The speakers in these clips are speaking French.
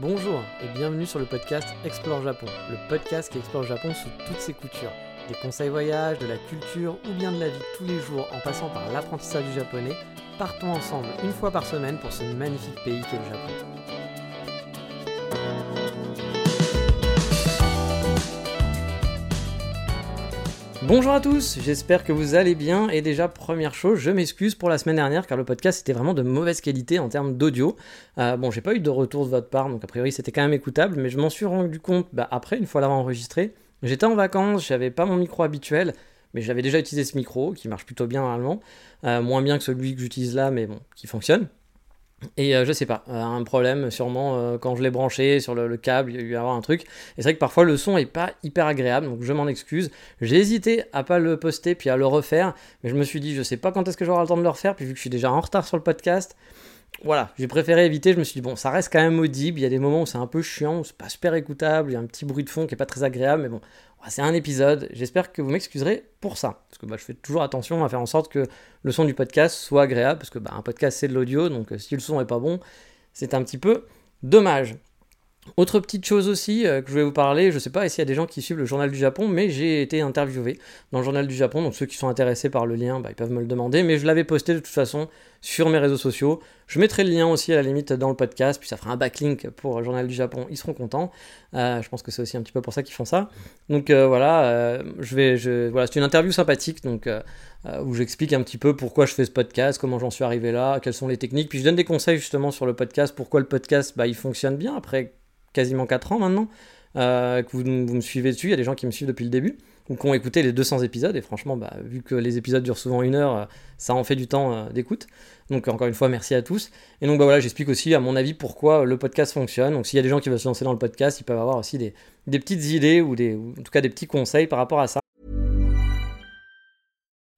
Bonjour et bienvenue sur le podcast Explore Japon, le podcast qui explore Japon sous toutes ses coutures. Des conseils voyage, de la culture ou bien de la vie tous les jours en passant par l'apprentissage du japonais, partons ensemble une fois par semaine pour ce magnifique pays qu'est le Japon. Bonjour à tous, j'espère que vous allez bien et déjà première chose, je m'excuse pour la semaine dernière car le podcast était vraiment de mauvaise qualité en termes d'audio. Euh, bon, j'ai pas eu de retour de votre part donc a priori c'était quand même écoutable, mais je m'en suis rendu compte bah, après une fois l'avoir enregistré. J'étais en vacances, j'avais pas mon micro habituel, mais j'avais déjà utilisé ce micro qui marche plutôt bien normalement, euh, moins bien que celui que j'utilise là, mais bon, qui fonctionne. Et euh, je sais pas, euh, un problème sûrement euh, quand je l'ai branché sur le, câble, il y a eu avoir un truc. Et c'est vrai que parfois le son est pas hyper agréable, donc je m'en excuse. J'ai hésité à pas le poster puis à le refaire, mais je me suis dit je sais pas quand est-ce que j'aurai le temps de le refaire, puis vu que je suis déjà en retard sur le podcast, voilà, j'ai préféré éviter. Je me suis dit bon, ça reste quand même audible. Il y a des moments où c'est un peu chiant, où c'est pas super écoutable, il y a un petit bruit de fond qui est pas très agréable, mais bon, c'est un épisode. J'espère que vous m'excuserez pour ça. Parce que bah, je fais toujours attention à faire en sorte que le son du podcast soit agréable. Parce que bah, un podcast, c'est de l'audio. Donc euh, si le son est pas bon, c'est un petit peu dommage. Autre petite chose aussi euh, que je voulais vous parler, je sais pas s'il y a des gens qui suivent le journal du Japon, mais j'ai été interviewé dans le journal du Japon, donc ceux qui sont intéressés par le lien, bah, ils peuvent me le demander, mais je l'avais posté de toute façon sur mes réseaux sociaux. Je mettrai le lien aussi à la limite dans le podcast, puis ça fera un backlink pour journal du Japon, ils seront contents. Euh, je pense que c'est aussi un petit peu pour ça qu'ils font ça. Donc euh, voilà, je vais, voilà, c'est une interview sympathique, donc où j'explique un petit peu pourquoi je fais ce podcast, comment j'en suis arrivé là, quelles sont les techniques, puis je donne des conseils justement sur le podcast, pourquoi le podcast, bah, il fonctionne bien après quasiment 4 ans maintenant, euh, que vous, me suivez dessus. Il y a des gens qui me suivent depuis le début, ou qui ont écouté les 200 épisodes. Et franchement, bah, vu que les épisodes durent souvent une heure, euh, ça en fait du temps euh, d'écoute. Donc encore une fois, merci à tous. Et donc bah, voilà, j'explique aussi à mon avis pourquoi le podcast fonctionne. Donc s'il y a des gens qui veulent se lancer dans le podcast, ils peuvent avoir aussi des, petites idées ou, ou en tout cas des petits conseils par rapport à ça.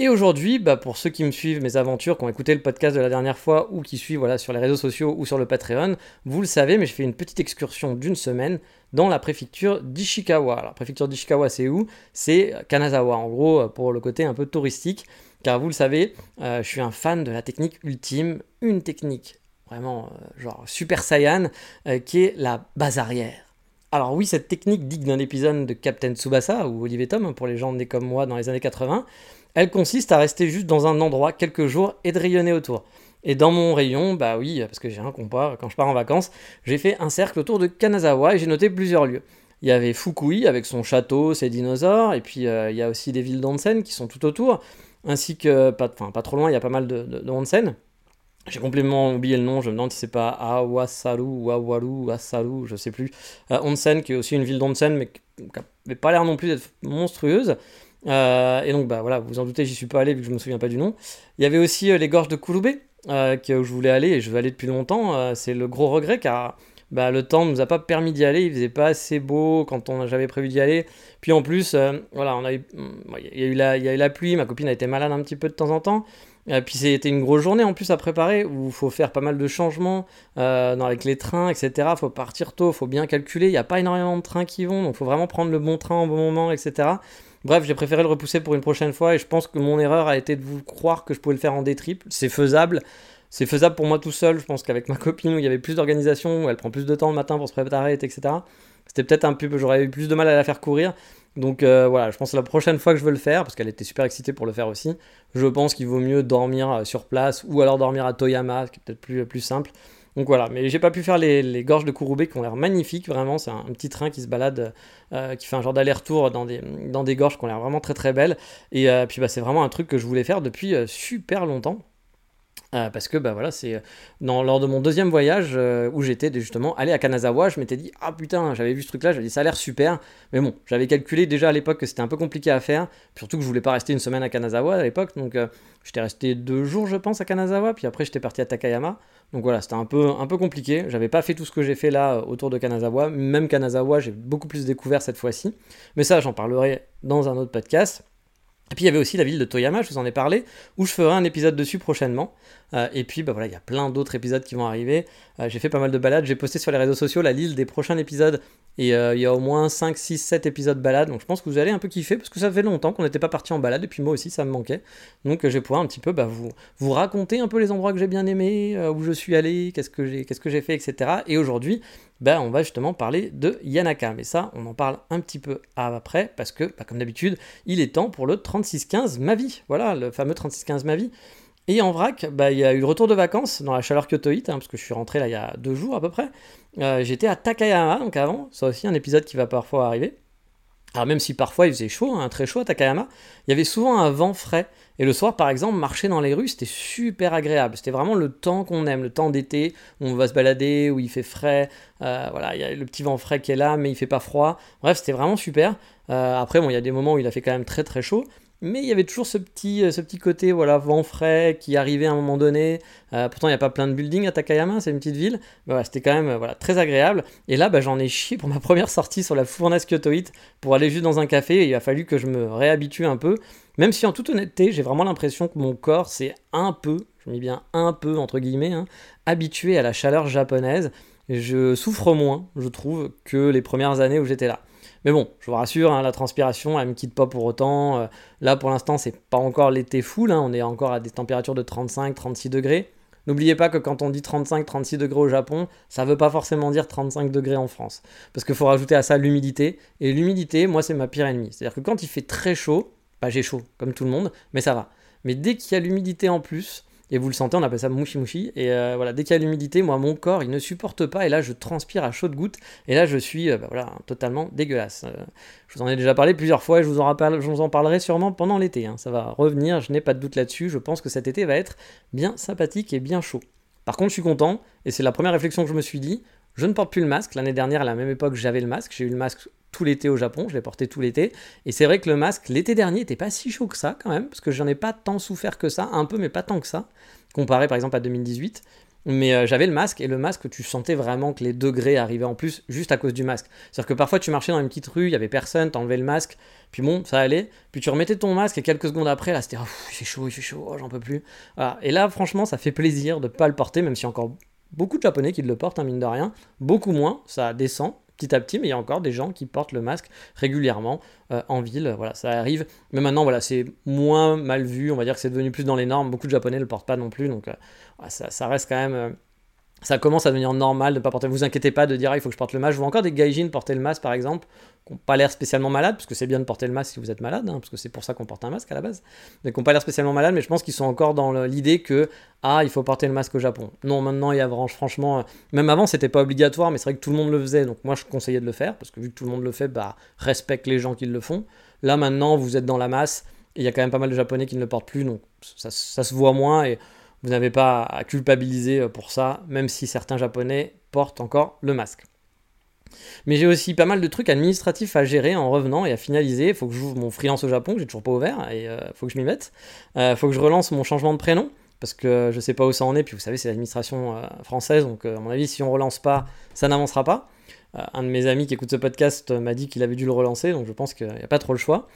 Et aujourd'hui, bah pour ceux qui me suivent mes aventures, qui ont écouté le podcast de la dernière fois ou qui suivent voilà, sur les réseaux sociaux ou sur le Patreon, vous le savez, mais je fais une petite excursion d'une semaine dans la préfecture d'Ishikawa. La préfecture d'Ishikawa, c'est où? C'est Kanazawa, en gros, pour le côté un peu touristique. Car vous le savez, euh, je suis un fan de la technique ultime, une technique vraiment euh, genre super saiyan, euh, qui est la base arrière. Alors oui, cette technique digne d'un épisode de Captain Tsubasa ou Olivier Tom, hein, pour les gens nés comme moi dans les années 80, elle consiste à rester juste dans un endroit quelques jours et de rayonner autour. Et dans mon rayon, bah oui, parce que j'ai un compas, quand je pars en vacances, j'ai fait un cercle autour de Kanazawa et j'ai noté plusieurs lieux. Il y avait Fukui avec son château, ses dinosaures, et puis euh, il y a aussi des villes d'onsen qui sont tout autour, ainsi que, pas, enfin pas trop loin, il y a pas mal de. J'ai complètement oublié le nom, je me demande si c'est pas Awasaru ou Awaru Asaru, je sais plus. Euh, onsen, qui est aussi une ville d'onsen, mais qui n'avait pas l'air non plus d'être monstrueuse. Euh, et donc, bah voilà, vous en doutez, j'y suis pas allé vu que je me souviens pas du nom. Il y avait aussi euh, les gorges de Kouloubé, euh, où je voulais aller et je veux aller depuis longtemps. c'est le gros regret car bah, le temps ne nous a pas permis d'y aller. Il faisait pas assez beau quand on j'avais prévu d'y aller. Puis en plus, voilà, on a eu, il y a eu la, y a eu la pluie. Ma copine a été malade un petit peu de temps en temps. Et puis c'était une grosse journée en plus à préparer où il faut faire pas mal de changements avec les trains, etc. Faut partir tôt, faut bien calculer. Il n'y a pas énormément de trains qui vont, donc faut vraiment prendre le bon train au bon moment, etc. Bref, j'ai préféré le repousser pour une prochaine fois et je pense que mon erreur a été de vous croire que je pouvais le faire en D-trip. C'est faisable. C'est faisable pour moi tout seul. Je pense qu'avec ma copine où il y avait plus d'organisation, où elle prend plus de temps le matin pour se préparer, etc. C'était peut-être un peu, j'aurais eu plus de mal à la faire courir. Donc euh, voilà, je pense que la prochaine fois que je veux le faire, parce qu'elle était super excitée pour le faire aussi, je pense qu'il vaut mieux dormir euh, sur place ou alors dormir à Toyama, ce qui est peut-être plus, plus simple. Donc voilà, mais j'ai pas pu faire les, gorges de Kouroubé qui ont l'air magnifiques, vraiment. C'est un, petit train qui se balade, euh, qui fait un genre d'aller-retour dans des, gorges qui ont l'air vraiment très très belles. Et euh, puis bah, c'est vraiment un truc que je voulais faire depuis euh, super longtemps. Euh, parce que bah voilà, c'est lors de mon deuxième voyage euh, où j'étais justement allé à Kanazawa, je m'étais dit ah putain, j'avais vu ce truc là, j'avais dit ça a l'air super, mais bon, j'avais calculé déjà à l'époque que c'était un peu compliqué à faire, surtout que je voulais pas rester une semaine à Kanazawa à l'époque, donc euh, j'étais resté deux jours je pense à Kanazawa, puis après j'étais parti à Takayama, donc voilà, c'était un peu un peu compliqué, j'avais pas fait tout ce que j'ai fait là autour de Kanazawa, même Kanazawa j'ai beaucoup plus découvert cette fois-ci, mais ça j'en parlerai dans un autre podcast. Et puis il y avait aussi la ville de Toyama, je vous en ai parlé, où je ferai un épisode dessus prochainement. Euh, et puis bah voilà, il y a plein d'autres épisodes qui vont arriver. Euh, j'ai fait pas mal de balades, j'ai posté sur les réseaux sociaux la liste des prochains épisodes. Et euh, il y a au moins 5, 6, 7 épisodes balades. Donc je pense que vous allez un peu kiffer parce que ça fait longtemps qu'on n'était pas parti en balade. Et puis moi aussi, ça me manquait. Donc je vais pouvoir un petit peu bah, vous, vous raconter un peu les endroits que j'ai bien aimés, où je suis allé, qu'est-ce que j'ai qu'est-ce que j'ai fait, etc. Et aujourd'hui, bah, on va justement parler de Yanaka. Mais ça, on en parle un petit peu après parce que, bah, comme d'habitude, il est temps pour le 3615 Ma vie. Voilà, le fameux 3615 Ma vie. Et en vrac, bah, il y a eu le retour de vacances dans la chaleur kyotoïte, hein, parce que je suis rentré là il y a deux jours à peu près. Euh, j'étais à Takayama, donc avant, ça aussi un épisode qui va parfois arriver. Alors même si parfois il faisait chaud, hein, très chaud à Takayama, il y avait souvent un vent frais. Et le soir, par exemple, marcher dans les rues, c'était super agréable. C'était vraiment le temps qu'on aime, le temps d'été, où on va se balader, où il fait frais. Euh, voilà, il y a le petit vent frais qui est là, mais il fait pas froid. Bref, c'était vraiment super. Euh, après, bon, il y a des moments où il a fait quand même très très chaud mais il y avait toujours ce petit, euh, ce petit côté voilà, vent frais qui arrivait à un moment donné. Euh, pourtant, il n'y a pas plein de buildings à Takayama, c'est une petite ville. Mais voilà, c'était quand même voilà, très agréable. Et là, bah, j'en ai chié pour ma première sortie sur la fournaise kyotoïte pour aller juste dans un café. Il a fallu que je me réhabitue un peu. Même si en toute honnêteté, j'ai vraiment l'impression que mon corps s'est un peu, je mets bien un peu entre guillemets, hein, habitué à la chaleur japonaise. Je souffre moins, je trouve, que les premières années où j'étais là. Mais bon, je vous rassure, hein, la transpiration, elle me quitte pas pour autant. Euh, là, pour l'instant, c'est pas encore l'été full. Hein, on est encore à des températures de 35-36 degrés. N'oubliez pas que quand on dit 35-36 degrés au Japon, ça veut pas forcément dire 35 degrés en France. Parce qu'il faut rajouter à ça l'humidité. Et l'humidité, moi, c'est ma pire ennemie. C'est-à-dire que quand il fait très chaud, bah j'ai chaud, comme tout le monde, mais ça va. Mais dès qu'il y a l'humidité en plus, et vous le sentez, on appelle ça mouchi mouchi. Et euh, voilà, dès qu'il y a l'humidité, moi, mon corps, il ne supporte pas. Et là, je transpire à chaudes gouttes. Et là, je suis euh, bah, voilà, totalement dégueulasse. Euh, je vous en ai déjà parlé plusieurs fois et je vous en, parlerai sûrement pendant l'été. Hein. Ça va revenir, je n'ai pas de doute là-dessus. Je pense que cet été va être bien sympathique et bien chaud. Par contre, je suis content. Et c'est la première réflexion que je me suis dit. Je ne porte plus le masque. L'année dernière, à la même époque, j'avais le masque. J'ai eu le masque tout l'été au Japon, je l'ai porté tout l'été. Et c'est vrai que le masque, l'été dernier, n'était pas si chaud que ça quand même, parce que j'en ai pas tant souffert que ça, un peu, mais pas tant que ça comparé par exemple à 2018. Mais euh, j'avais le masque et le masque, tu sentais vraiment que les degrés arrivaient en plus juste à cause du masque. C'est-à-dire que parfois tu marchais dans une petite rue, il y avait personne, t'enlevais le masque, puis bon, ça allait. Puis tu remettais ton masque et quelques secondes après, là c'était oh, il fait chaud, il fait chaud, oh, j'en peux plus. Et là, franchement, ça fait plaisir de pas le porter, même a encore beaucoup de Japonais qui le portent, hein, mine de rien. Beaucoup moins, ça descend petit à petit, mais il y a encore des gens qui portent le masque régulièrement euh, en ville. Voilà, ça arrive. Mais maintenant, voilà, c'est moins mal vu. On va dire que c'est devenu plus dans les normes. Beaucoup de Japonais ne le portent pas non plus. Donc, euh, ça, reste quand même. Ça commence à devenir normal de ne pas porter. Vous inquiétez pas de dire ah, il faut que je porte le masque. Je vois encore des gaijins porter le masque par exemple, qui n'ont pas l'air spécialement malades, parce que c'est bien de porter le masque si vous êtes malade, hein, parce que c'est pour ça qu'on porte un masque à la base, mais qui n'ont pas l'air spécialement malades, mais je pense qu'ils sont encore dans l'idée que ah il faut porter le masque au Japon. Non, maintenant il y a franchement, euh, même avant c'était pas obligatoire, mais c'est vrai que tout le monde le faisait, donc moi je conseillais de le faire, parce que vu que tout le monde le fait, bah respecte les gens qui le font. Là maintenant vous êtes dans la masse, il y a quand même pas mal de Japonais qui ne le portent plus, donc ça, ça se voit moins et vous n'avez pas à culpabiliser euh, pour ça, même si certains Japonais portent encore le masque. Mais j'ai aussi pas mal de trucs administratifs à gérer en revenant et à finaliser. Il faut que j'ouvre mon freelance au Japon, que j'ai toujours pas ouvert, et il euh, faut que je m'y mette. Il euh, faut que je relance mon changement de prénom, parce que je sais pas où ça en est, puis vous savez, c'est l'administration française, donc à mon avis, si on relance pas, ça n'avancera pas. Un de mes amis qui écoute ce podcast m'a dit qu'il avait dû le relancer, donc je pense qu'il n'y a pas trop le choix.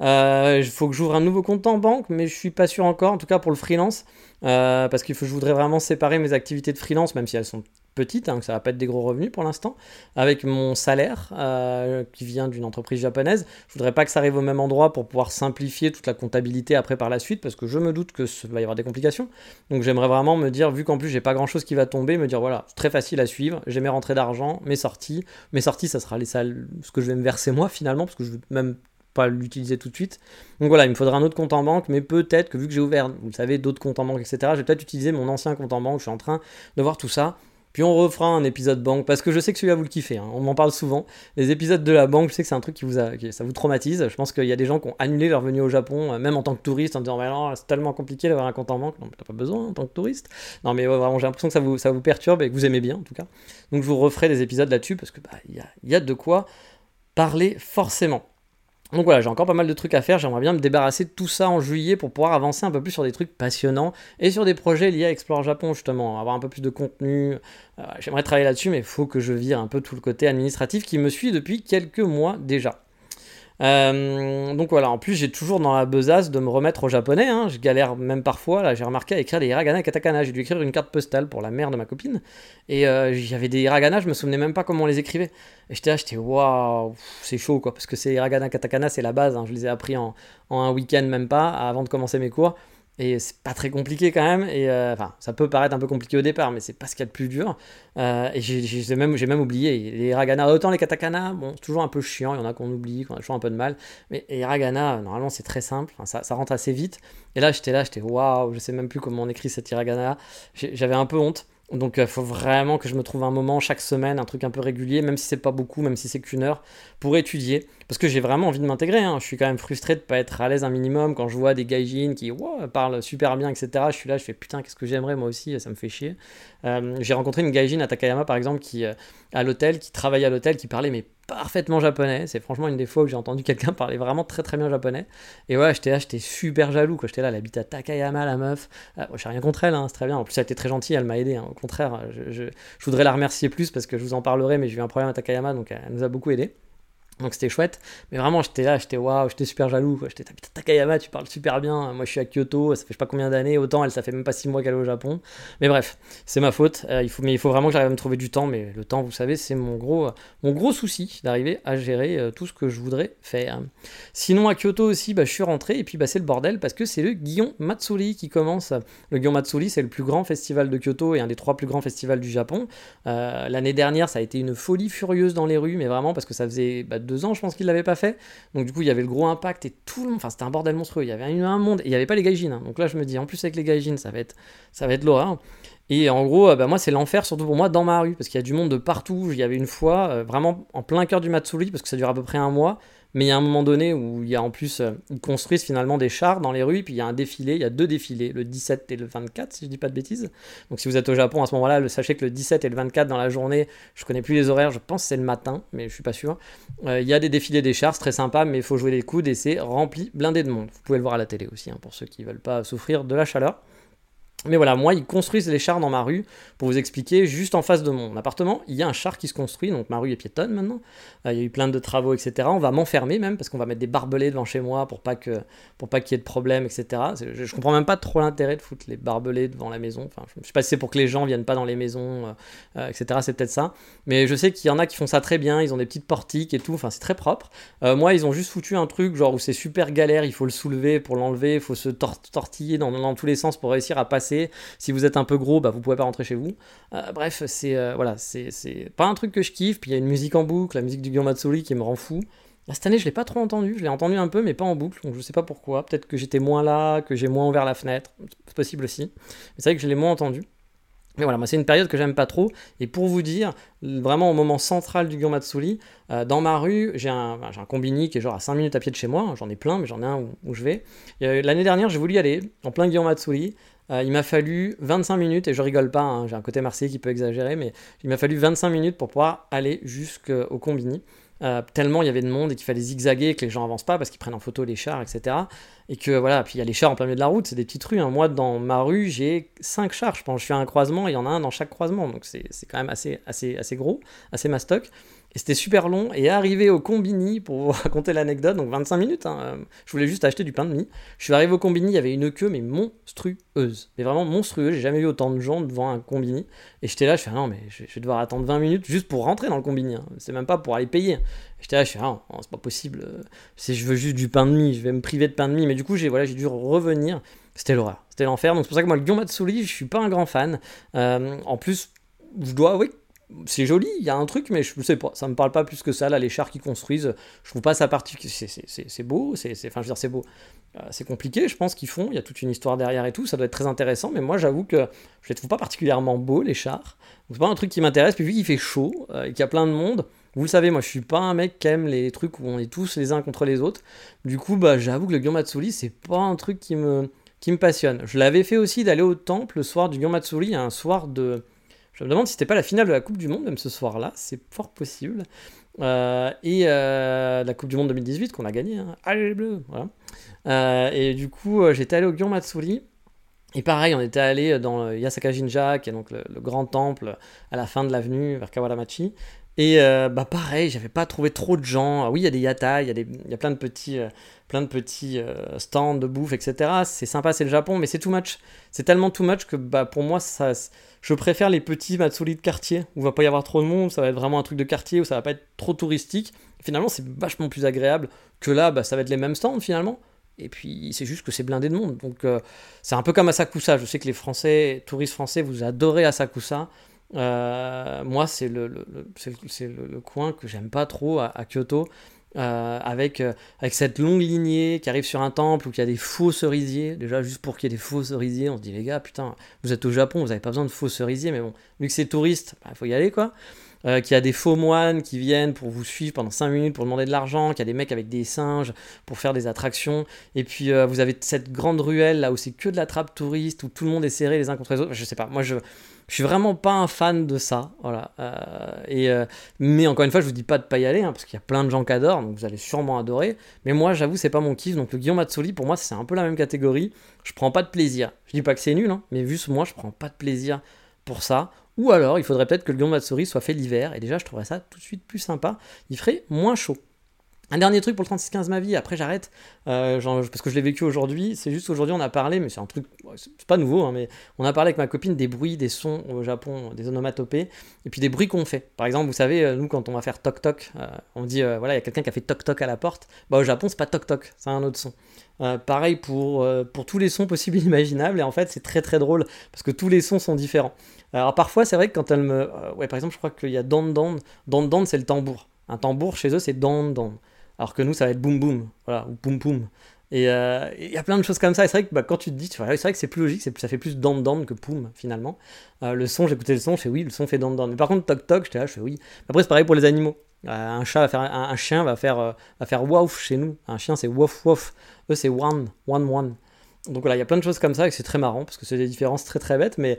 Il faut que j'ouvre un nouveau compte en banque, mais je suis pas sûr encore, en tout cas pour le freelance. Euh, parce que je voudrais vraiment séparer mes activités de freelance, même si elles sont petites, hein, que ça va pas être des gros revenus pour l'instant, avec mon salaire euh, qui vient d'une entreprise japonaise. Je voudrais pas que ça arrive au même endroit pour pouvoir simplifier toute la comptabilité après par la suite, parce que je me doute que ça va y avoir des complications. Donc j'aimerais vraiment me dire, vu qu'en plus j'ai pas grand chose qui va tomber, me dire voilà, très facile à suivre. J'ai mes rentrées d'argent, mes sorties, mes sorties, ça sera les salles, ce que je vais me verser moi finalement, parce que je veux même pas l'utiliser tout de suite. Donc voilà, il me faudra un autre compte en banque, mais peut-être que vu que j'ai ouvert, vous le savez, d'autres comptes en banque, etc., je vais peut-être utiliser mon ancien compte en banque. Je suis en train de voir tout ça. Puis on refera un épisode banque, parce que je sais que celui-là vous le kiffez, hein. on m'en parle souvent. Les épisodes de la banque, je sais que c'est un truc qui vous a, traumatise. Je pense qu'il y a des gens qui ont annulé leur venue au Japon, euh, même en tant que touriste, en disant mais non, c'est tellement compliqué d'avoir un compte en banque. Non, t'as pas besoin en tant que touriste. Non, mais vraiment, j'ai l'impression que ça vous, ça vous perturbe et que vous aimez bien en tout cas. Donc je vous referai des épisodes là-dessus, parce que bah, il a, y a de quoi parler forcément. Donc voilà, j'ai encore pas mal de trucs à faire. J'aimerais bien me débarrasser de tout ça en juillet pour pouvoir avancer un peu plus sur des trucs passionnants et sur des projets liés à Explore Japon, justement, avoir un peu plus de contenu. Euh, j'aimerais travailler là-dessus, mais faut que je vire un peu tout le côté administratif qui me suit depuis quelques mois déjà. Euh, donc voilà, en plus j'ai toujours dans la besace de me remettre au japonais, hein. je galère même parfois, là j'ai remarqué à écrire des hiragana et katakana, j'ai dû écrire une carte postale pour la mère de ma copine, et euh, j'avais des hiragana, je me souvenais même pas comment on les écrivait, et j'étais là, j'étais waouh, c'est chaud quoi, parce que c'est hiragana katakana c'est la base, hein. je les ai appris en un week-end même pas, avant de commencer mes cours, et c'est pas très compliqué quand même. Et euh, enfin, ça peut paraître un peu compliqué au départ, mais c'est pas ce qu'il y a de plus dur. Euh, et j'ai même, oublié les hiragana. Autant les katakana, bon, c'est toujours un peu chiant. Il y en a qu'on oublie, qu'on a toujours un peu de mal. Mais les hiragana, normalement, c'est très simple. ça, ça, rentre assez vite. Et là, j'étais là, j'étais waouh, je sais même plus comment on écrit cette hiragana. J'avais un peu honte. Donc il euh, faut vraiment que je me trouve un moment chaque semaine, un truc un peu régulier, même si c'est pas beaucoup, même si c'est qu'une heure, pour étudier. Parce que j'ai vraiment envie de m'intégrer. Hein. Je suis quand même frustré de pas être à l'aise un minimum quand je vois des gaijins qui parlent super bien, etc. Je suis là, je fais putain, qu'est-ce que j'aimerais moi aussi, ça me fait chier. Euh, j'ai rencontré une gaijin à Takayama par exemple qui euh, à l'hôtel, qui travaillait à l'hôtel, qui parlait mais parfaitement japonais. C'est franchement une des fois où j'ai entendu quelqu'un parler vraiment très très bien japonais. Et ouais, j'étais j'étais super jaloux. J'étais là, elle habite à Takayama, la meuf. Ah, j'ai rien contre elle, hein, c'est très bien. En plus, elle était très gentille, elle m'a aidé. Hein. Au contraire, je, je, voudrais la remercier plus parce que je vous en parlerai, mais j'ai eu un problème à Takayama, donc elle nous a beaucoup aidé. Donc c'était chouette, mais vraiment j'étais là, j'étais waouh, j'étais super jaloux. J'étais putain Takayama, tu parles super bien. Moi je suis à Kyoto, ça fait je pas combien d'années, autant elle, ça fait même pas 6 mois qu'elle est au Japon. Mais bref, c'est ma faute. Euh, il faut, mais il faut vraiment que j'arrive à me trouver du temps. Mais le temps, vous savez, c'est mon gros, mon gros souci d'arriver à gérer euh, tout ce que je voudrais faire. Sinon à Kyoto aussi, bah, je suis rentré et puis bah, c'est le bordel parce que c'est le Gion Matsuri qui commence. Le Gion Matsuri, c'est le plus grand festival de Kyoto et un des trois plus grands festivals du Japon. Euh, l'année dernière, ça a été une folie furieuse dans les rues, mais vraiment parce que ça faisait bah, deux ans, je pense qu'il l'avait pas fait. Donc du coup, il y avait le gros impact et tout le monde, enfin c'était un bordel monstrueux. Il y avait un, monde et il n'y avait pas les gaijins. Hein. Donc là, je me dis, en plus avec les gaijins, ça va être, ça va être l'horreur. Et en gros, bah, moi, c'est l'enfer, surtout pour moi, dans ma rue, parce qu'il y a du monde de partout. Il y avait une fois, euh, vraiment en plein cœur du Matsuri, parce que ça dure à peu près un mois. Mais il y a un moment donné où il y a en plus, euh, ils construisent finalement des chars dans les rues, puis il y a un défilé, il y a deux défilés, le 17 et le 24, si je dis pas de bêtises. Donc si vous êtes au Japon à ce moment-là, sachez que le 17 et le 24 dans la journée, je connais plus les horaires, je pense c'est le matin, mais je suis pas sûr. Euh, il y a des défilés des chars, c'est très sympa, mais il faut jouer les coudes et c'est rempli, blindé de monde. Vous pouvez le voir à la télé aussi, hein, pour ceux qui veulent pas souffrir de la chaleur. Mais voilà, moi, ils construisent les chars dans ma rue. Pour vous expliquer, juste en face de mon appartement, il y a un char qui se construit. Donc ma rue est piétonne maintenant. Euh, il y a eu plein de travaux, etc. On va m'enfermer même parce qu'on va mettre des barbelés devant chez moi pour pas que pour pas qu'il y ait de problème, etc. Je, comprends même pas trop l'intérêt de foutre les barbelés devant la maison. Enfin, je sais pas si c'est pour que les gens viennent pas dans les maisons, euh, euh, etc. C'est peut-être ça. Mais je sais qu'il y en a qui font ça très bien. Ils ont des petites portiques et tout. Enfin, c'est très propre. moi, ils ont juste foutu un truc genre où c'est super galère. Il faut le soulever pour l'enlever. Il faut se tortiller dans, dans tous les sens pour réussir à passer. Si vous êtes un peu gros, bah, vous pouvez pas rentrer chez vous. Euh, bref, c'est euh, voilà, c'est pas un truc que je kiffe. Puis il y a une musique en boucle, la musique du Guillaume qui me rend fou. cette année, je l'ai pas trop entendu. Je l'ai entendu un peu, mais pas en boucle. Donc je sais pas pourquoi. Peut-être que j'étais moins là, que j'ai moins ouvert la fenêtre. C'est possible aussi. Mais c'est vrai que je l'ai moins entendu. Mais voilà, moi c'est une période que j'aime pas trop. Et pour vous dire, vraiment au moment central du Gyomatsuri, euh, dans ma rue, j'ai un, un, combini qui est genre à 5 minutes à pied de chez moi. J'en ai plein, mais j'en ai un où, je vais. L'année dernière, j'ai voulu y aller, en plein Gyomatsuri. Euh, il m'a fallu 25 minutes, et je rigole pas, hein, j'ai un côté marseillais qui peut exagérer, mais il m'a fallu 25 minutes pour pouvoir aller jusqu'au Combini. Euh, tellement il y avait de monde et qu'il fallait zigzaguer, que les gens avancent pas parce qu'ils prennent en photo les chars, etc. Et que voilà, puis il y a les chars en plein milieu de la route, c'est des petites rues. Hein. Moi, dans ma rue, j'ai 5 chars, je pense. Je fais un croisement, il y en a un dans chaque croisement, donc c'est quand même assez, assez, assez gros, assez mastoc. Et c'était super long. Et arrivé au combini, pour vous raconter l'anecdote, donc 25 minutes, hein, je voulais juste acheter du pain de mie. Je suis arrivé au combini, il y avait une queue, mais monstrueuse. Mais vraiment monstrueuse. J'ai jamais vu autant de gens devant un combini. Et j'étais là, je fais, ah non, mais je vais devoir attendre 20 minutes juste pour rentrer dans le combini. Hein. C'est même pas pour aller payer. J'étais je fais, ah, c'est pas possible. Si je veux juste du pain de mie, je vais me priver de pain de mie. Mais du coup, j'ai voilà, dû revenir. C'était l'horreur. C'était l'enfer. Donc c'est pour ça que moi, le Gyon Matsuri, je suis pas un grand fan. Euh, en plus, je dois avouer c'est joli, il y a un truc, mais je sais pas, ça me parle pas plus que ça. Là, les chars qu'ils construisent, je trouve pas ça particulier. C'est beau, c'est, enfin, beau. Euh, c'est compliqué, je pense qu'ils font. Il y a toute une histoire derrière et tout. Ça doit être très intéressant, mais moi, j'avoue que je les trouve pas particulièrement beaux, les chars. C'est pas un truc qui m'intéresse. Puis vu qu'il fait chaud euh, et qu'il y a plein de monde, vous le savez, moi, je suis pas un mec qui aime les trucs où on est tous les uns contre les autres. Du coup, bah, j'avoue que le Gyomatsuri, c'est pas un truc qui me, passionne. Je l'avais fait aussi d'aller au temple le soir du Gyomatsuri, un soir de je me demande si c'était pas la finale de la Coupe du Monde, même ce soir-là, c'est fort possible. Euh, et euh, la Coupe du Monde 2018 qu'on a gagné, hein. allez les bleus. Euh, et du coup, j'étais allé au Gyon Matsuri. Et pareil, on était allé dans Yasaka Jinja, qui est donc le, grand temple à la fin de l'avenue vers Kawaramachi. Et bah pareil, j'avais pas trouvé trop de gens. Ah oui, il y a des yata, il y, a il y a plein de petits, plein de petits stands de bouffe, etc. C'est sympa, c'est le Japon, mais c'est too much. C'est tellement too much que bah, pour moi, ça, je préfère les petits Matsuri de quartier, où il va pas y avoir trop de monde, ça va être vraiment un truc de quartier, où ça va pas être trop touristique. Finalement, c'est vachement plus agréable que là, bah, ça va être les mêmes stands finalement. Et puis, c'est juste que c'est blindé de monde. Donc, euh, c'est un peu comme Asakusa. Je sais que les Français, touristes français, vous adorez Asakusa. Euh, moi, c'est le, le, coin que j'aime pas trop à Kyoto. Euh, avec, euh, avec cette longue lignée qui arrive sur un temple où il y a des faux cerisiers. Déjà, juste pour qu'il y ait des faux cerisiers, on se dit, les gars, putain, vous êtes au Japon, vous n'avez pas besoin de faux cerisiers, mais bon, vu que c'est touriste, il bah, faut y aller, quoi. Euh, qu'il y a des faux moines qui viennent pour vous suivre pendant 5 minutes pour demander de l'argent, qu'il y a des mecs avec des singes pour faire des attractions, et puis vous avez cette grande ruelle là où c'est que de la trappe touriste, où tout le monde est serré les uns contre les autres. Je sais pas, moi je, je suis vraiment pas un fan de ça, voilà. Euh, et, euh, mais encore une fois, je vous dis pas de pas y aller, hein, parce qu'il y a plein de gens qui adorent, donc vous allez sûrement adorer. Mais moi, j'avoue, c'est pas mon kiff. Donc le Guillaume Matsoli, pour moi, c'est un peu la même catégorie. Je prends pas de plaisir. Je dis pas que c'est nul, hein, mais vu ce moi, je prends pas de plaisir pour ça. Ou alors, il faudrait peut-être que le Guillaume Matsuri soit fait l'hiver, et déjà, je trouverais ça tout de suite plus sympa. Il ferait moins chaud. Un dernier truc pour le 3615 ma vie, après j'arrête, euh, parce que je l'ai vécu aujourd'hui, c'est juste aujourd'hui on a parlé, mais c'est un truc, c'est pas nouveau, hein, mais on a parlé avec ma copine des bruits, des sons au Japon, des onomatopées, et puis des bruits qu'on fait. Par exemple, vous savez, euh, nous quand on va faire toc toc, euh, on dit, voilà, il y a quelqu'un qui a fait toc toc à la porte, bah au Japon c'est pas toc toc, c'est un autre son. pareil pour, pour tous les sons possibles et imaginables, et en fait c'est très très drôle, parce que tous les sons sont différents. Alors parfois c'est vrai que quand elle me... ouais par exemple je crois qu'il y a don don c'est le tambour. Un tambour chez eux c'est don don alors que nous, ça va être boum boum, voilà, ou poum poum. Et euh, il y a plein de choses comme ça. Et c'est vrai que bah, quand tu te dis, c'est vrai que c'est plus logique, ça fait plus dan dan que poum finalement. Euh, le son, j'écoutais le son, je fais oui, le son fait dan dan. Mais par contre, toc toc, j'étais là, je fais oui. Après, c'est pareil pour les animaux. Euh, un chat va faire, un, chien va faire, va faire chez nous. Un chien, c'est wouf wouf. Eux, c'est one, one, one. Donc voilà, il y a plein de choses comme ça et c'est très marrant parce que c'est des différences très très bêtes, mais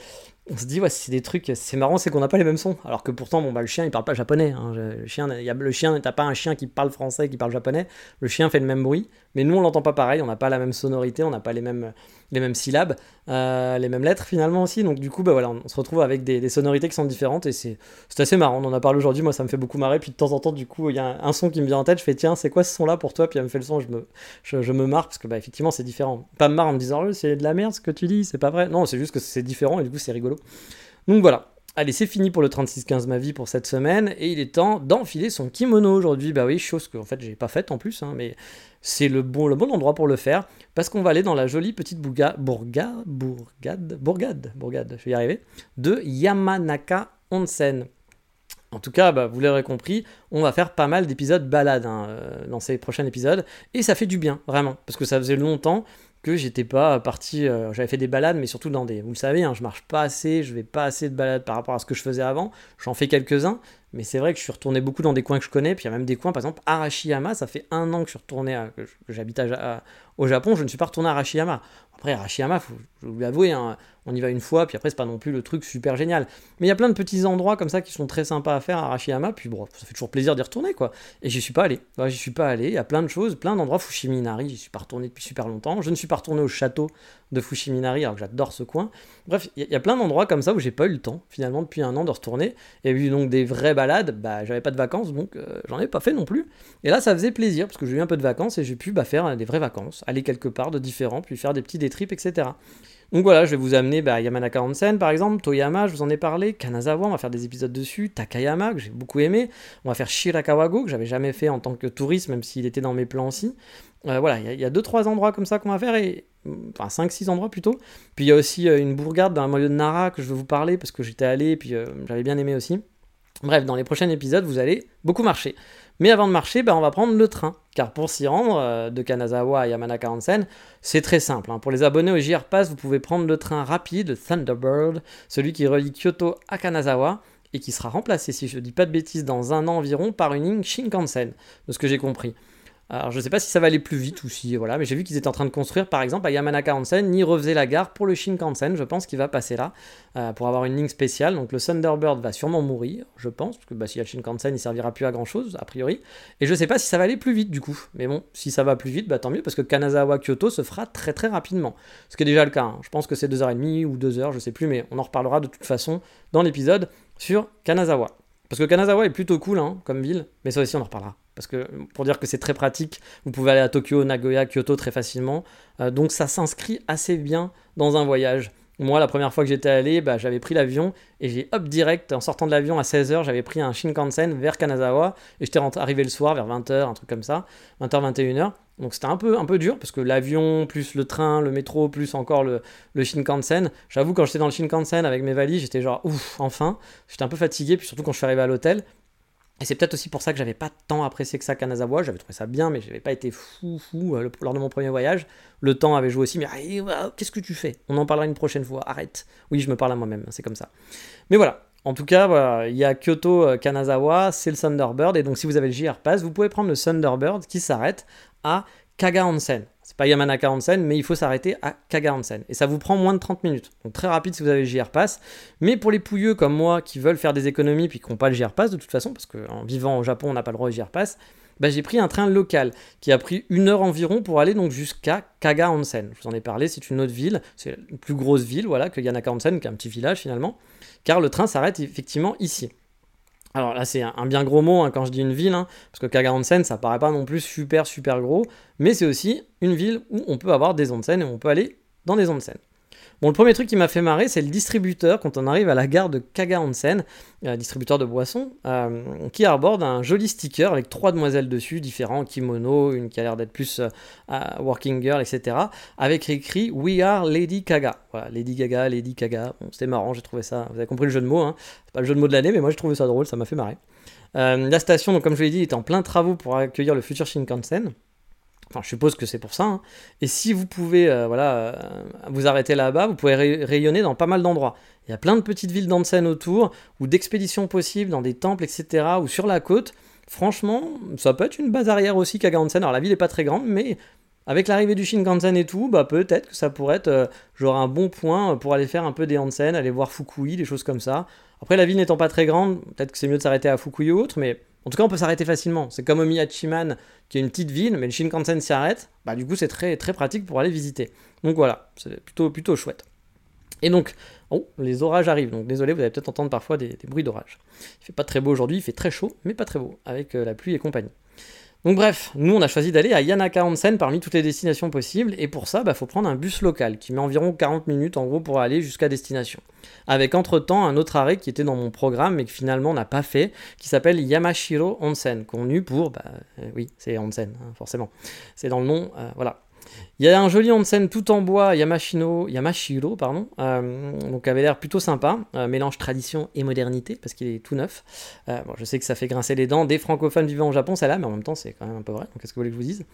on se dit, ouais, c'est des trucs, c'est marrant, c'est qu'on n'a pas les mêmes sons. Alors que pourtant, bon, bah, le chien, il parle pas japonais. Hein. Le chien, y a, le chien, t'as pas un chien qui parle français, qui parle japonais. Le chien fait le même bruit, mais nous, on l'entend pas pareil. On n'a pas la même sonorité, on n'a pas les mêmes, syllabes, euh, les mêmes lettres finalement aussi. Donc du coup, bah voilà, on se retrouve avec des, sonorités qui sont différentes et c'est assez marrant. On en a parlé aujourd'hui. Moi, ça me fait beaucoup marrer. Puis de temps en temps, du coup, il y a un, son qui me vient en tête. Je fais tiens, c'est quoi ce son-là pour toi? Puis elle me fait le son. Je me, je, marre parce que bah effectivement, c'est différent. Pas me marre en me disant oh, c'est de la merde ce que tu dis, c'est pas vrai. Non, c'est juste que c'est différent et du coup, c'est rigolo. Donc voilà. Allez, c'est fini pour le 36-15 ma vie pour cette semaine, et il est temps d'enfiler son kimono aujourd'hui. Bah oui, chose que en fait j'ai pas faite en plus, hein, mais c'est le bon, endroit pour le faire, parce qu'on va aller dans la jolie petite bourga, bourgade, bourgade, bourgade, bourgade, je vais y arriver, de Yamanaka Onsen. En tout cas, bah, vous l'aurez compris, on va faire pas mal d'épisodes balades hein, euh, dans ces prochains épisodes, et ça fait du bien, vraiment, parce que ça faisait longtemps que j'étais pas parti. Euh, j'avais fait des balades, mais surtout dans des. Vous le savez, hein, je marche pas assez, je vais pas assez de balades par rapport à ce que je faisais avant. J'en fais quelques-uns, mais c'est vrai que je suis retourné beaucoup dans des coins que je connais. Puis il y a même des coins, par exemple, Arashiyama, ça fait un an que je suis retourné, que j'habite au Japon, je ne suis pas retourné à Arashiyama. Après, Arashiyama, faut, je vous l'avouer, hein, on y va une fois, puis après, c'est pas non plus le truc super génial. Mais il y a plein de petits endroits comme ça qui sont très sympas à faire à Arashiyama, puis bon, ça fait toujours plaisir d'y retourner, quoi. Et j'y suis pas allé. J'y suis pas allé. Il y a plein de choses, plein d'endroits. Fushiminari, j'y suis pas retourné depuis super longtemps. Je ne suis pas retourné au château de Fushiminari, alors que j'adore ce coin. Bref, il y, a plein d'endroits comme ça où j'ai pas eu le temps, finalement, depuis un an de retourner. Et vu donc des vraies balades, bah, j'avais pas de vacances, donc euh, j'en ai pas fait non plus. Et là, ça faisait plaisir, parce que j'ai eu un peu de vacances et j'ai pu bah, faire des vraies vacances, aller quelque part de différent, puis faire des petits détrips, etc. Donc voilà, je vais vous amener bah, Yamanaka Onsen par exemple, Toyama, je vous en ai parlé, Kanazawa, on va faire des épisodes dessus, Takayama, que j'ai beaucoup aimé, on va faire Shirakawago, que j'avais jamais fait en tant que touriste, même s'il était dans mes plans aussi. Euh, voilà, il y a 2-3 endroits comme ça qu'on va faire, et, enfin 5-6 endroits plutôt. Puis il y a aussi euh, une bourgade dans le milieu de Nara que je veux vous parler, parce que j'étais allé, et puis euh, j'avais bien aimé aussi. Bref, dans les prochains épisodes, vous allez beaucoup marcher. Mais avant de marcher, bah, on va prendre le train. Car pour s'y rendre, euh, de Kanazawa à Yamanaka Onsen, c'est très simple. hein. Pour les abonnés au JR Pass, vous pouvez prendre le train rapide, Thunderbird, celui qui relie Kyoto à Kanazawa, et qui sera remplacé, si je ne dis pas de bêtises, dans un an environ par une ligne Shinkansen, de ce que j'ai compris. Alors je ne sais pas si ça va aller plus vite ou si voilà, mais j'ai vu qu'ils étaient en train de construire par exemple à Yamanaka Onsen, ni refaisait la gare pour le Shinkansen, je pense qu'il va passer là euh, pour avoir une ligne spéciale. Donc le Thunderbird va sûrement mourir, je pense, parce que bah, s'il y a le Shinkansen, il servira plus à grand chose a priori. Et je ne sais pas si ça va aller plus vite du coup, mais bon, si ça va plus vite, bah tant mieux parce que Kanazawa Kyoto se fera très très rapidement, ce qui est déjà le cas. hein. Je pense que c'est 2h30 ou 2h, je sais plus, mais on en reparlera de toute façon dans l'épisode sur Kanazawa. Parce que Kanazawa est plutôt cool hein, comme ville, mais ça aussi on en reparlera. Parce que pour dire que c'est très pratique, vous pouvez aller à Tokyo, Nagoya, Kyoto très facilement. Euh, donc ça s'inscrit assez bien dans un voyage. Moi, la première fois que j'étais allé, bah, j'avais pris l'avion et j'ai hop direct, en sortant de l'avion à 16h, j'avais pris un Shinkansen vers Kanazawa et j'étais arrivé le soir vers 20h, un truc comme ça, 20h, 21h. Donc c'était un peu, un peu dur parce que l'avion, plus le train, le métro, plus encore le, le Shinkansen. J'avoue, quand j'étais dans le Shinkansen avec mes valises, j'étais genre ouf, enfin. J'étais un peu fatigué, puis surtout quand je suis arrivé à l'hôtel. Et c'est peut-être aussi pour ça que j'avais pas tant apprécié que ça Kanazawa. J'avais trouvé ça bien, mais j'avais pas été fou fou euh, lors de mon premier voyage. Le temps avait joué aussi, mais ah, qu'est-ce que tu fais? On en parlera une prochaine fois. Arrête. Oui, je me parle à moi-même, c'est comme ça. Mais voilà. En tout cas, il y a Kyoto, euh, Kanazawa, c'est le Thunderbird. Et donc, si vous avez le JR Pass, vous pouvez prendre le Thunderbird qui s'arrête à Kaga Onsen. Pas Yamanaka Onsen, mais il faut s'arrêter à Kaga Onsen. Et ça vous prend moins de 30 minutes. Donc très rapide si vous avez le JR Pass. Mais pour les pouilleux comme moi qui veulent faire des économies puis qui n'ont pas le JR Pass de toute façon, parce qu'en vivant au Japon, on n'a pas le droit au JR Pass, bah, j'ai pris un train local qui a pris une heure environ pour aller donc jusqu'à Kaga Onsen. Je vous en ai parlé, c'est une autre ville, c'est une plus grosse ville voilà, que Yanaka Onsen, qui est un petit village finalement, car le train s'arrête effectivement ici. Alors là, c'est un, bien gros mot hein, quand je dis une ville, hein, parce que Kaga Onsen, ça paraît pas non plus super super gros, mais c'est aussi une ville où on peut avoir des onsen et on peut aller dans des onsen. Bon, le premier truc qui m'a fait marrer, c'est le distributeur quand on arrive à la gare de Kaga Onsen, euh, distributeur de boissons, euh, qui arborde un joli sticker avec trois demoiselles dessus, différents, kimono, une qui a l'air d'être plus euh, working girl, etc., avec écrit We are Lady Kaga. Voilà, Lady Gaga, Lady Kaga. Bon, c'était marrant, j'ai trouvé ça. Vous avez compris le jeu de mots, hein. c'est pas le jeu de mots de l'année, mais moi j'ai trouvé ça drôle, ça m'a fait marrer. La station, comme je l'ai dit, est en plein travaux pour accueillir le futur Shinkansen. Enfin, je suppose que c'est pour ça. hein. Et si vous pouvez euh, voilà, euh, vous arrêter là-bas, vous pouvez ray- rayonner dans pas mal d'endroits. Il y a plein de petites villes d'Ansen autour, ou d'expéditions possibles dans des temples, etc., ou sur la côte. Franchement, ça peut être une base arrière aussi Kaga Onsen. Alors la ville n'est pas très grande, mais avec l'arrivée du Shinkansen et tout, bah peut-être que ça pourrait être euh, genre un bon point pour aller faire un peu des onsen, aller voir Fukui, des choses comme ça. Après, la ville n'étant pas très grande, peut-être que c'est mieux de s'arrêter à Fukui ou autre, mais en tout cas, on peut s'arrêter facilement. C'est comme Omiyachiman, qui est une petite ville, mais le Shinkansen s'y arrête. Bah, du coup, c'est très, très pratique pour aller visiter. Donc voilà, c'est plutôt, plutôt chouette. Et donc, oh, les orages arrivent. Donc désolé, vous allez peut-être entendre parfois des, des bruits d'orage. Il fait pas très beau aujourd'hui, il fait très chaud, mais pas très beau, avec euh, la pluie et compagnie. Donc bref, nous on a choisi d'aller à Yanaka Onsen parmi toutes les destinations possibles, et pour ça, il faut prendre un bus local qui met environ 40 minutes en gros pour aller jusqu'à destination. Avec entre-temps un autre arrêt qui était dans mon programme mais que finalement on n'a pas fait, qui s'appelle Yamashiro Onsen, connu pour, bah euh, oui, c'est Onsen, hein, forcément. C'est dans le nom, euh, voilà. Il y a un joli onsen tout en bois, Yamashino, Yamashiro, pardon, euh, donc avait l'air plutôt sympa, euh, mélange tradition et modernité parce qu'il est tout neuf. Euh, bon, je sais que ça fait grincer les dents des francophones vivant au Japon, celle-là, mais en même temps c'est quand même un peu vrai. Donc qu'est-ce que vous voulez que je vous dise?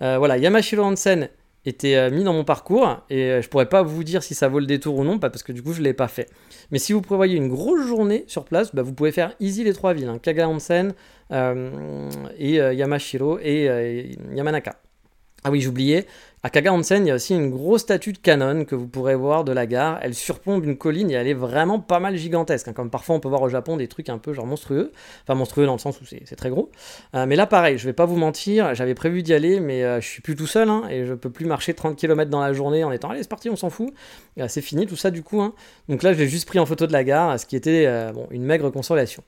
Voilà, Yamashiro Onsen était mis dans mon parcours et je pourrais pas vous dire si ça vaut le détour ou non, parce que du coup je l'ai pas fait. Mais si vous prévoyez une grosse journée sur place, bah, vous pouvez faire easy les trois villes, hein, Kaga Onsen et Yamashiro et Yamanaka. Ah oui, j'oubliais, à Kaga Onsen, il y a aussi une grosse statue de Canon que vous pourrez voir de la gare. Elle surplombe une colline et elle est vraiment pas mal gigantesque. hein, Comme parfois on peut voir au Japon des trucs un peu genre monstrueux. Enfin monstrueux dans le sens où c'est très gros. Euh, mais là pareil, je vais pas vous mentir, j'avais prévu d'y aller, mais euh, je suis plus tout seul hein, et je peux plus marcher 30 km dans la journée en étant allez c'est parti, on s'en fout. Euh, c'est fini tout ça du coup. hein. Donc là je l'ai juste pris en photo de la gare, ce qui était une maigre consolation.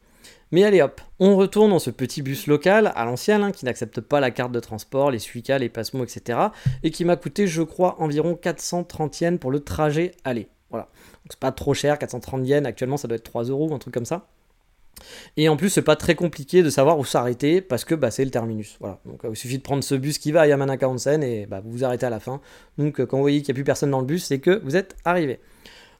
Mais allez hop, on retourne dans ce petit bus local à l'ancienne hein, qui n'accepte pas la carte de transport, les Suica, les Passmo, etc. et qui m'a coûté, je crois, environ 430 yens pour le trajet aller. Voilà. Donc c'est pas trop cher, 430 yens, actuellement ça doit être 3 euros, un truc comme ça. Et en plus, c'est pas très compliqué de savoir où s'arrêter parce que bah, c'est le terminus. Voilà. Donc euh, il suffit de prendre ce bus qui va à Yamanaka Onsen et bah, vous vous arrêtez à la fin. Donc euh, quand vous voyez qu'il n'y a plus personne dans le bus, c'est que vous êtes arrivé.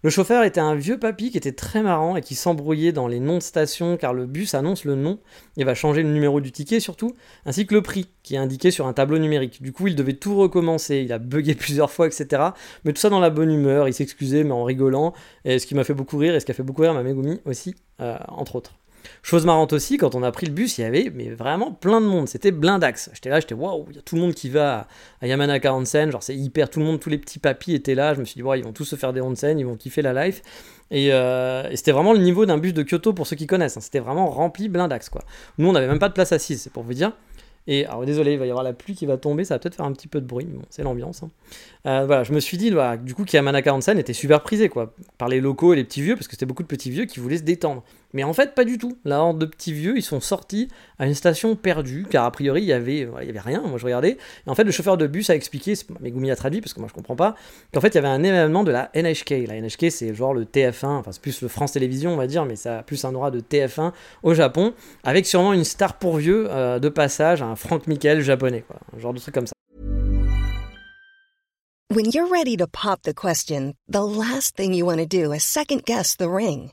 Le chauffeur était un vieux papy qui était très marrant et qui s'embrouillait dans les noms de stations car le bus annonce le nom et va changer le numéro du ticket surtout, ainsi que le prix qui est indiqué sur un tableau numérique. Du coup, il devait tout recommencer, il a bugué plusieurs fois, etc. Mais tout ça dans la bonne humeur, il s'excusait mais en rigolant, et ce qui m'a fait beaucoup rire et ce qui a fait beaucoup rire ma Megumi aussi, euh, entre autres. Chose marrante aussi, quand on a pris le bus, il y avait mais vraiment plein de monde. C'était blindax. J'étais là, j'étais waouh, il y a tout le monde qui va à Yamanaka Onsen. Genre, c'est hyper. Tout le monde, tous les petits papis étaient là. Je me suis dit, ouais, ils vont tous se faire des onsen, ils vont kiffer la life. Euh, et, c'était vraiment le niveau d'un bus de Kyoto pour ceux qui connaissent. Hein. C'était vraiment rempli blindax, quoi. Nous, on n'avait même pas de place assise, c'est pour vous dire. Et alors désolé, il va y avoir la pluie qui va tomber, ça va peut-être faire un petit peu de bruit, mais bon, c'est l'ambiance. Hein. Euh, voilà, je me suis dit, bah, du coup, qu'Yamanaka Onsen était super prisé, quoi, par les locaux et les petits vieux, parce que c'était beaucoup de petits vieux qui voulaient se détendre. Mais en fait, pas du tout. La horde de petits vieux, ils sont sortis à une station perdue, car a priori, il y avait, il y avait rien. Moi, je regardais. Et en fait, le chauffeur de bus a expliqué, Megumi a traduit, parce que moi, je comprends pas, qu'en fait, il y avait un événement de la NHK. La NHK, c'est genre le TF1, enfin, c'est plus le France Télévisions, on va dire, mais ça a plus un aura de TF1 au Japon, avec sûrement une star pour vieux euh, de passage, un Frank Michael japonais, quoi. Un genre de truc comme ça. When you're ready to pop the question, the last thing you want to do is second guess the ring.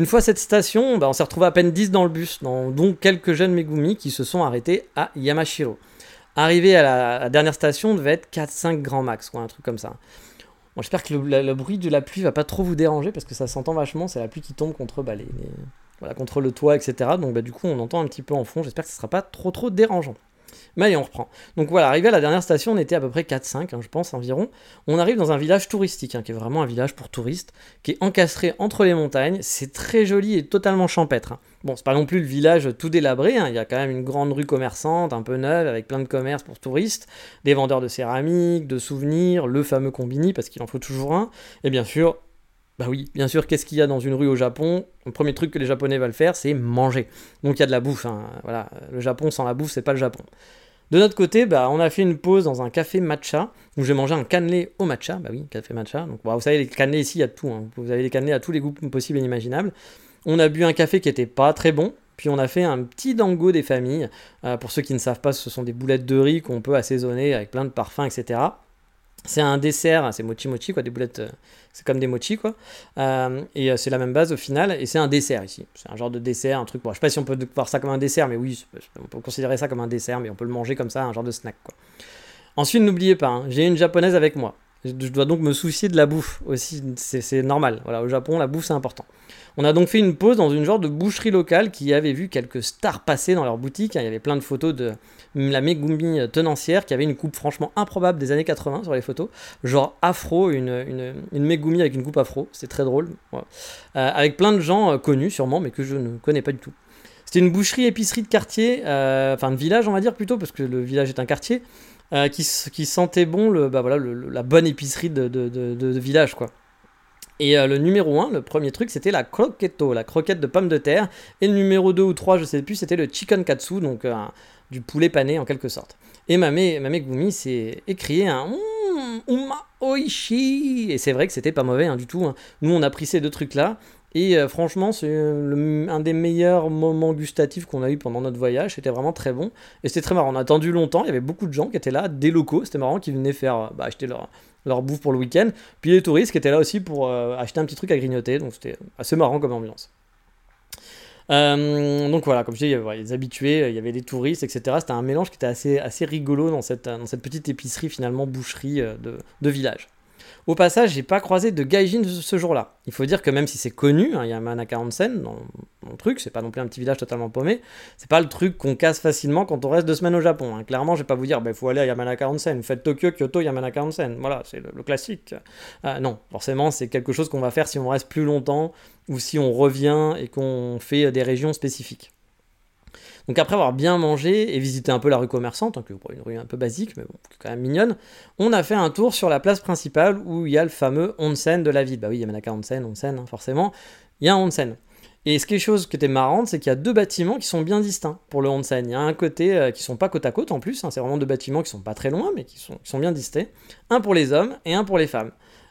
Une fois cette station, bah, on s'est retrouvé à peine 10 dans le bus, dont quelques jeunes Megumi qui se sont arrêtés à Yamashiro. Arrivé à la, dernière station, devait être 4-5 grands max, ou un truc comme ça. J'espère que le, bruit de la pluie va pas trop vous déranger parce que ça s'entend vachement, c'est la pluie qui tombe contre bah, voilà, contre le toit, etc. Donc bah, du coup, on entend un petit peu en fond. J'espère que ce sera pas trop trop dérangeant. Mais allez, on reprend. Donc voilà, arrivé à la dernière station, on était à peu près 4-5, hein, je pense, environ. On arrive dans un village touristique, hein, qui est vraiment un village pour touristes, qui est encastré entre les montagnes. C'est très joli et totalement champêtre. Hein. Bon, c'est pas non plus le village tout délabré, il y a quand même une grande rue commerçante, un peu neuve, avec plein de commerces pour touristes, des vendeurs de céramique, de souvenirs, le fameux combini, parce qu'il en faut toujours un, et bien sûr, bah oui, bien sûr, qu'est-ce qu'il y a dans une rue au Japon? Le premier truc que les Japonais veulent faire, c'est manger. Donc il y a de la bouffe. Voilà, le Japon sans la bouffe, c'est pas le Japon. De notre côté, bah, on a fait une pause dans un café matcha où j'ai mangé un cannelé au matcha. Bah oui, café matcha. Donc vous savez, les cannelés ici, il y a de tout. Hein. Vous avez les cannelés à tous les goûts possibles et inimaginables. On a bu un café qui était pas très bon. Puis on a fait un petit dango des familles. Euh, pour ceux qui ne savent pas, ce sont des boulettes de riz qu'on peut assaisonner avec plein de parfums, etc. C'est un dessert, c'est mochi mochi, quoi, des boulettes, euh, c'est comme des mochi, quoi. Euh, et c'est la même base au final, et c'est un dessert ici. C'est un genre de dessert, un truc, bon, je sais pas si on peut voir ça comme un dessert, mais oui, on peut considérer ça comme un dessert, mais on peut le manger comme ça, un genre de snack, quoi. Ensuite, n'oubliez pas, hein, j'ai une japonaise avec moi. Je dois donc me soucier de la bouffe aussi, c'est normal. Voilà, au Japon, la bouffe c'est important. On a donc fait une pause dans une genre de boucherie locale qui avait vu quelques stars passer dans leur boutique. Il y avait plein de photos de la Megumi tenancière qui avait une coupe franchement improbable des années 80 sur les photos. Genre afro, une, une, Megumi avec une coupe afro. C'est très drôle. Euh, avec plein de gens euh, connus sûrement, mais que je ne connais pas du tout. C'était une boucherie épicerie de quartier, euh, enfin de village on va dire plutôt, parce que le village est un quartier. Euh, qui, sentait bon le, bah voilà, la bonne épicerie de, village, quoi. Et euh, le numéro 1, le premier truc, c'était la croquetto, la croquette de pommes de terre. Et le numéro 2 ou 3, je sais plus, c'était le chicken katsu, donc euh, du poulet pané en quelque sorte. Et Mame, Mame Gumi s'est écrié un mmm, Uma Oishi. Et c'est vrai que c'était pas mauvais hein, du tout. Hein. Nous, on a pris ces deux trucs-là. Et euh, franchement, c'est un des meilleurs moments gustatifs qu'on a eu pendant notre voyage. C'était vraiment très bon. Et c'était très marrant. On a attendu longtemps. Il y avait beaucoup de gens qui étaient là, des locaux. C'était marrant, qui venaient faire bah, acheter leur, leur bouffe pour le week-end. Puis les touristes qui étaient là aussi pour euh, acheter un petit truc à grignoter. Donc c'était assez marrant comme ambiance. Euh, donc voilà, comme je dis, il y avait les habitués, il y avait des touristes, etc. C'était un mélange qui était assez, assez rigolo dans cette, dans cette petite épicerie, finalement, boucherie de, de village. Au passage, j'ai pas croisé de gaijin ce jour-là. Il faut dire que même si c'est connu, hein, il y a un Manaka Onsen dans, le truc, c'est pas non plus un petit village totalement paumé, c'est pas le truc qu'on casse facilement quand on reste deux semaines au Japon. hein. Clairement, je vais pas vous dire, il faut aller à Yamanaka Onsen, vous faites Tokyo, Kyoto, Yamanaka Onsen. Voilà, c'est le, classique. Euh, non, forcément, c'est quelque chose qu'on va faire si on reste plus longtemps ou si on revient et qu'on fait des régions spécifiques. Donc après avoir bien mangé et visité un peu la rue commerçante, hein, une rue un peu basique, mais quand même mignonne, on a fait un tour sur la place principale où il y a le fameux onsen de la ville. Bah oui, Yamanaka Onsen, onsen, hein, forcément, il y a un onsen. Et ce qui est chose qui était marrante, c'est qu'il y a deux bâtiments qui sont bien distincts pour le onsen. Il y a un côté euh, qui sont pas côte à côte en plus, hein, c'est vraiment deux bâtiments qui sont pas très loin, mais qui sont, qui sont bien distincts. Un pour les hommes et un pour les femmes.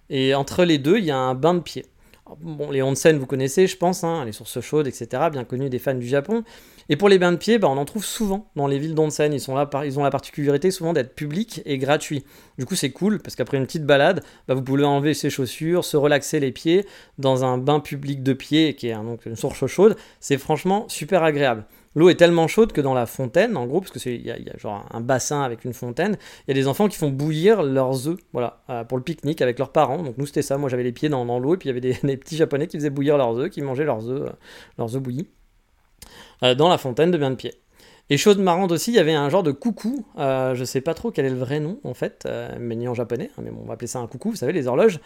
Et entre les deux, il y a un bain de pied. Bon, les onsen, vous connaissez, je pense, hein, les sources chaudes, etc., bien connues des fans du Japon. Et pour les bains de pied, bah, on en trouve souvent dans les villes d'onsen. Ils, ils ont la particularité souvent d'être publics et gratuits. Du coup, c'est cool parce qu'après une petite balade, bah, vous pouvez enlever ses chaussures, se relaxer les pieds dans un bain public de pied qui est donc une source chaude. C'est franchement super agréable. L'eau est tellement chaude que dans la fontaine, en gros, parce que c'est il y, a- genre un bassin avec une fontaine, il y a des enfants qui font bouillir leurs œufs, voilà, euh, pour le pique-nique avec leurs parents. Donc nous c'était ça. Moi j'avais les pieds dans, dans l'eau et puis il y avait des, petits japonais qui faisaient bouillir leurs œufs, qui mangeaient leurs œufs, euh, leurs œufs bouillis euh, dans la fontaine de bain de pied. Et chose marrante aussi, il y avait un genre de coucou, euh, je sais pas trop quel est le vrai nom en fait, euh, mais ni en japonais, hein, mais bon, on va appeler ça un coucou, vous savez, les horloges,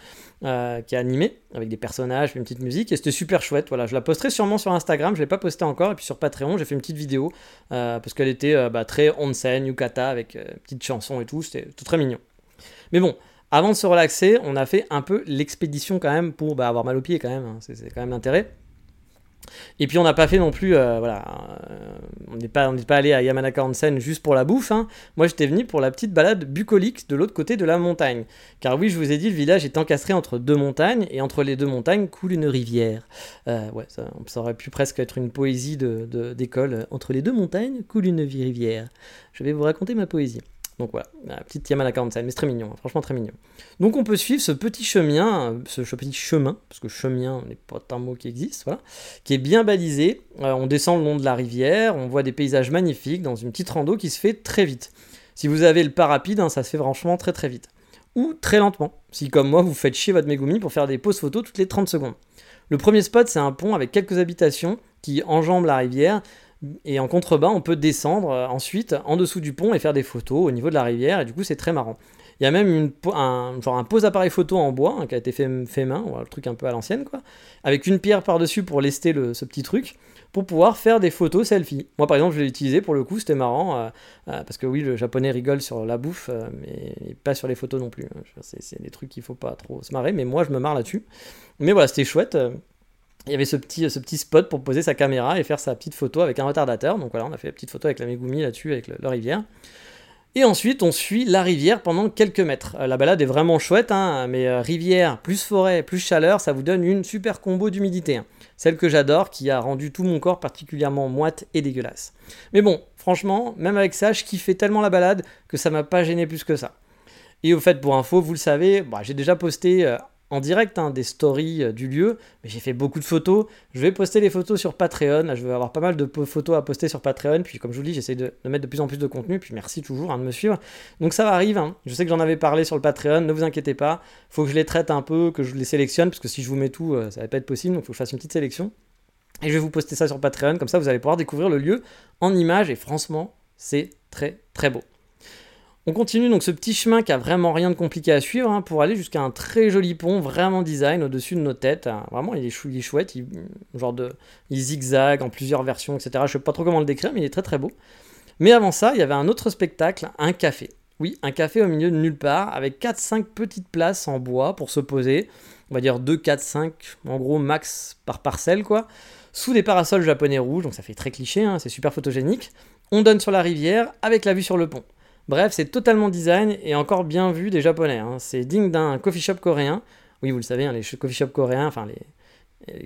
euh, qui est animé avec des personnages, une petite musique, et c'était super chouette. Voilà, je la posterai sûrement sur Instagram, je l'ai pas posté encore, et puis sur Patreon, j'ai fait une petite vidéo euh, parce qu'elle était bah, très onsen, yukata, avec euh, petite chanson et tout, c'était tout très mignon. Mais bon, avant de se relaxer, on a fait un peu l'expédition quand même pour bah, avoir mal aux pieds quand même, hein, c'est quand même l'intérêt. Et puis on n'a pas fait non plus, euh, voilà, euh, on n'est pas, on pas allé à Yamanaka Onsen juste pour la bouffe. hein. Moi j'étais venu pour la petite balade bucolique de l'autre côté de la montagne. Car oui, je vous ai dit, le village est encastré entre deux montagnes et entre les deux montagnes coule une rivière. Euh, ouais, ça, aurait pu presque être une poésie de- de- d'école. Entre les deux montagnes coule une rivière. Je vais vous raconter ma poésie. Donc voilà, petite Yamanaka Onsen, mais c'est très mignon, hein, franchement très mignon. Donc on peut suivre ce petit chemin, euh, ce petit chemin, parce que chemin n'est pas un mot qui existe, voilà, qui est bien balisé. Euh, on descend le long de la rivière, on voit des paysages magnifiques dans une petite rando qui se fait très vite. Si vous avez le pas rapide, hein, ça se fait franchement très très vite. Ou très lentement, si comme moi vous faites chier votre Megumi pour faire des pauses photos toutes les 30 secondes. Le premier spot, c'est un pont avec quelques habitations qui enjambent la rivière. Et en contrebas, on peut descendre euh, ensuite en dessous du pont et faire des photos au niveau de la rivière. Et du coup, c'est très marrant. Il y a même un, genre un pose appareil photo en bois hein, qui a été fait, fait main, voilà, le truc un peu à l'ancienne, quoi, avec une pierre par-dessus pour lester le, ce petit truc, pour pouvoir faire des photos selfie. Moi, par exemple, je l'ai utilisé pour le coup, c'était marrant, euh, euh, parce que oui, le japonais rigole sur la bouffe, mais pas sur les photos non plus. hein. C'est des trucs qu'il faut pas trop se marrer, mais moi, je me marre là-dessus. Mais voilà, c'était chouette. Il y avait ce petit, spot pour poser sa caméra et faire sa petite photo avec un retardateur. Donc voilà, on a fait la petite photo avec la Megumi là-dessus, avec la rivière. Et ensuite, on suit la rivière pendant quelques mètres. Euh, la balade est vraiment chouette, hein, mais euh, rivière plus forêt plus chaleur, ça vous donne une super combo d'humidité. hein. Celle que j'adore, qui a rendu tout mon corps particulièrement moite et dégueulasse. Mais bon, franchement, même avec ça, je kiffais tellement la balade que ça m'a pas gêné plus que ça. Et au fait, pour info, vous le savez, bah, j'ai déjà posté euh, en direct hein, des stories euh, du lieu, mais j'ai fait beaucoup de photos. Je vais poster les photos sur Patreon. Là, je vais avoir pas mal de photos à poster sur Patreon. Puis, comme je vous dis, j'essaie de, mettre de plus en plus de contenu. Puis, merci toujours hein, de me suivre. Donc, ça arrive. hein. Je sais que j'en avais parlé sur le Patreon. Ne vous inquiétez pas. Faut que je les traite un peu, que je les sélectionne, parce que si je vous mets tout, euh, ça va pas être possible. Donc, faut que je fasse une petite sélection. Et je vais vous poster ça sur Patreon. Comme ça, vous allez pouvoir découvrir le lieu en images. Et franchement, c'est très très beau. On continue donc ce petit chemin qui a vraiment rien de compliqué à suivre hein, pour aller jusqu'à un très joli pont, vraiment design au-dessus de nos têtes. hein. Vraiment, il est, chouette, il, genre de, zigzag en plusieurs versions, etc. Je sais pas trop comment le décrire, mais il est très très beau. Mais avant ça, il y avait un autre spectacle, un café. Oui, un café au milieu de nulle part, avec 4-5 petites places en bois pour se poser. On va dire 2, 4, 5, en gros max par parcelle, quoi. Sous des parasols japonais rouges, donc ça fait très cliché, hein, c'est super photogénique. On donne sur la rivière avec la vue sur le pont. Bref, c'est totalement design et encore bien vu des japonais. hein. C'est digne d'un coffee shop coréen. Oui, vous le savez, hein, les coffee shops coréens, enfin les,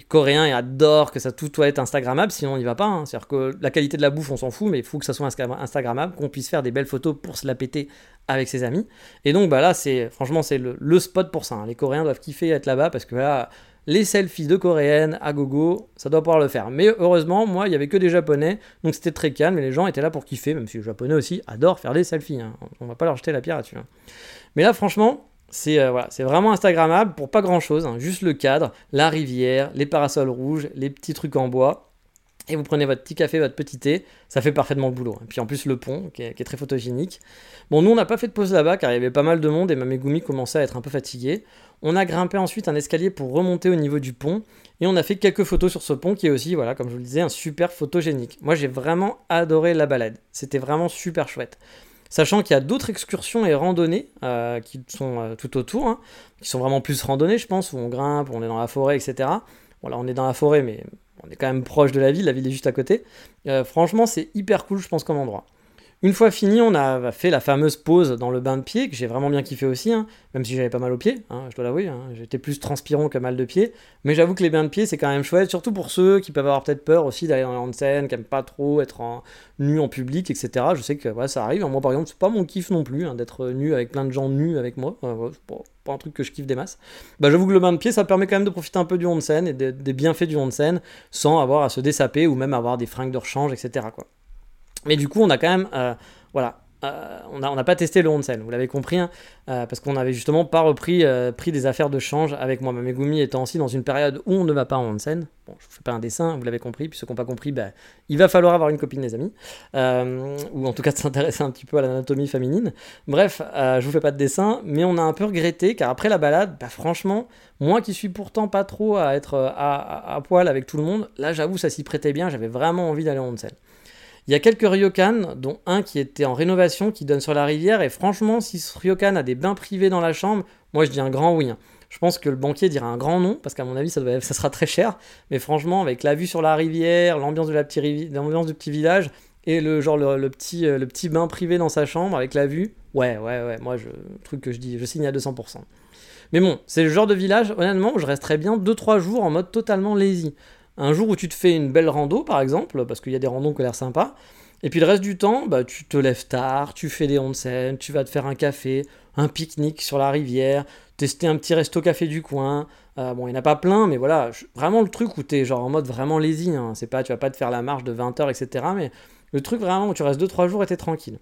Coréens ils adorent que ça tout doit être Instagrammable, sinon on n'y va pas. hein. C'est-à-dire que la qualité de la bouffe, on s'en fout, mais il faut que ça soit Insta- Instagrammable, qu'on puisse faire des belles photos pour se la péter avec ses amis. Et donc bah là, c'est franchement c'est le, spot pour ça. Les Coréens doivent kiffer être là-bas parce que là, les selfies de coréennes à gogo, ça doit pouvoir le faire. Mais heureusement, moi, il y avait que des japonais, donc c'était très calme et les gens étaient là pour kiffer, même si les japonais aussi adorent faire des selfies. hein. On va pas leur jeter la pierre là-dessus. hein. Mais là, franchement, C'est euh, c'est vraiment Instagrammable pour pas grand chose, hein. juste le cadre, la rivière, les parasols rouges, les petits trucs en bois. Et vous prenez votre petit café, votre petit thé, ça fait parfaitement le boulot. Et puis en plus le pont, qui est, très photogénique. Bon, nous on n'a pas fait de pause là-bas car il y avait pas mal de monde et ma Megumi commençait à être un peu fatiguée. On a grimpé ensuite un escalier pour remonter au niveau du pont et on a fait quelques photos sur ce pont qui est aussi, voilà, comme je vous le disais, un super photogénique. Moi j'ai vraiment adoré la balade. C'était vraiment super chouette. Sachant qu'il y a d'autres excursions et randonnées euh, qui sont euh, tout autour, hein, qui sont vraiment plus randonnées, je pense, où on grimpe, on est dans la forêt, etc. Voilà, on est dans la forêt, mais on est quand même proche de la ville, la ville est juste à côté. Euh, franchement, c'est hyper cool, je pense, comme endroit. Une fois fini, on a fait la fameuse pause dans le bain de pied, que j'ai vraiment bien kiffé aussi, hein, même si j'avais pas mal aux pieds, hein, je dois l'avouer, hein. j'étais plus transpirant que mal de pied, mais j'avoue que les bains de pied c'est quand même chouette, surtout pour ceux qui peuvent avoir peut-être peur aussi d'aller dans les scène, qui aiment pas trop être en, nu en public, etc. Je sais que ça arrive, moi par exemple, c'est pas mon kiff non plus, d'être nu avec plein de gens nus avec moi, c'est pas, un truc que je kiffe des masses. Bah, j'avoue que le bain de pied ça permet quand même de profiter un peu du onsen et des, bienfaits du onsen sans avoir à se dessaper ou même avoir des fringues de rechange, etc. Mais du coup, on a quand même, euh, voilà, euh, on n'a pas testé le onsen, vous l'avez compris, hein, euh, parce qu'on n'avait justement pas repris pris des affaires de change avec moi. Megumi étant aussi dans une période où on ne va pas en onsen. Bon, je vous fais pas un dessin, vous l'avez compris, puis ceux qui n'ont pas compris, bah, il va falloir avoir une copine, les amis, ou en tout cas de s'intéresser un petit peu à l'anatomie féminine. Bref, je vous fais pas de dessin, mais on a un peu regretté, car après la balade, bah, franchement, moi qui suis pourtant pas trop à être à, à poil avec tout le monde, là j'avoue ça s'y prêtait bien, j'avais vraiment envie d'aller en onsen. Il y a quelques ryokan, dont un qui était en rénovation, qui donne sur la rivière. Et franchement, si ce ryokan a des bains privés dans la chambre, moi je dis un grand oui. Hein. Je pense que le banquier dira un grand non, parce qu'à mon avis, ça, sera très cher. Mais franchement, avec la vue sur la rivière, l'ambiance du petit village, et le genre le, petit, euh, le petit bain privé dans sa chambre avec la vue, ouais, ouais, ouais, moi, je, truc que je dis, je signe à 200%. Mais bon, c'est le genre de village, honnêtement, où je resterais bien 2-3 jours en mode totalement lazy. Un jour où tu te fais une belle rando, par exemple, parce qu'il y a des randos qui ont l'air sympas, et puis le reste du temps, bah, tu te lèves tard, tu fais des onsen, tu vas te faire un café, un pique-nique sur la rivière, tester un petit resto-café du coin. Euh, bon, il n'y en a pas plein, mais voilà, vraiment le truc où tu es genre en mode vraiment lazy. Hein. C'est pas, tu vas pas te faire la marche de 20 heures, etc. Mais le truc vraiment où tu restes 2-3 jours et t'es tranquille.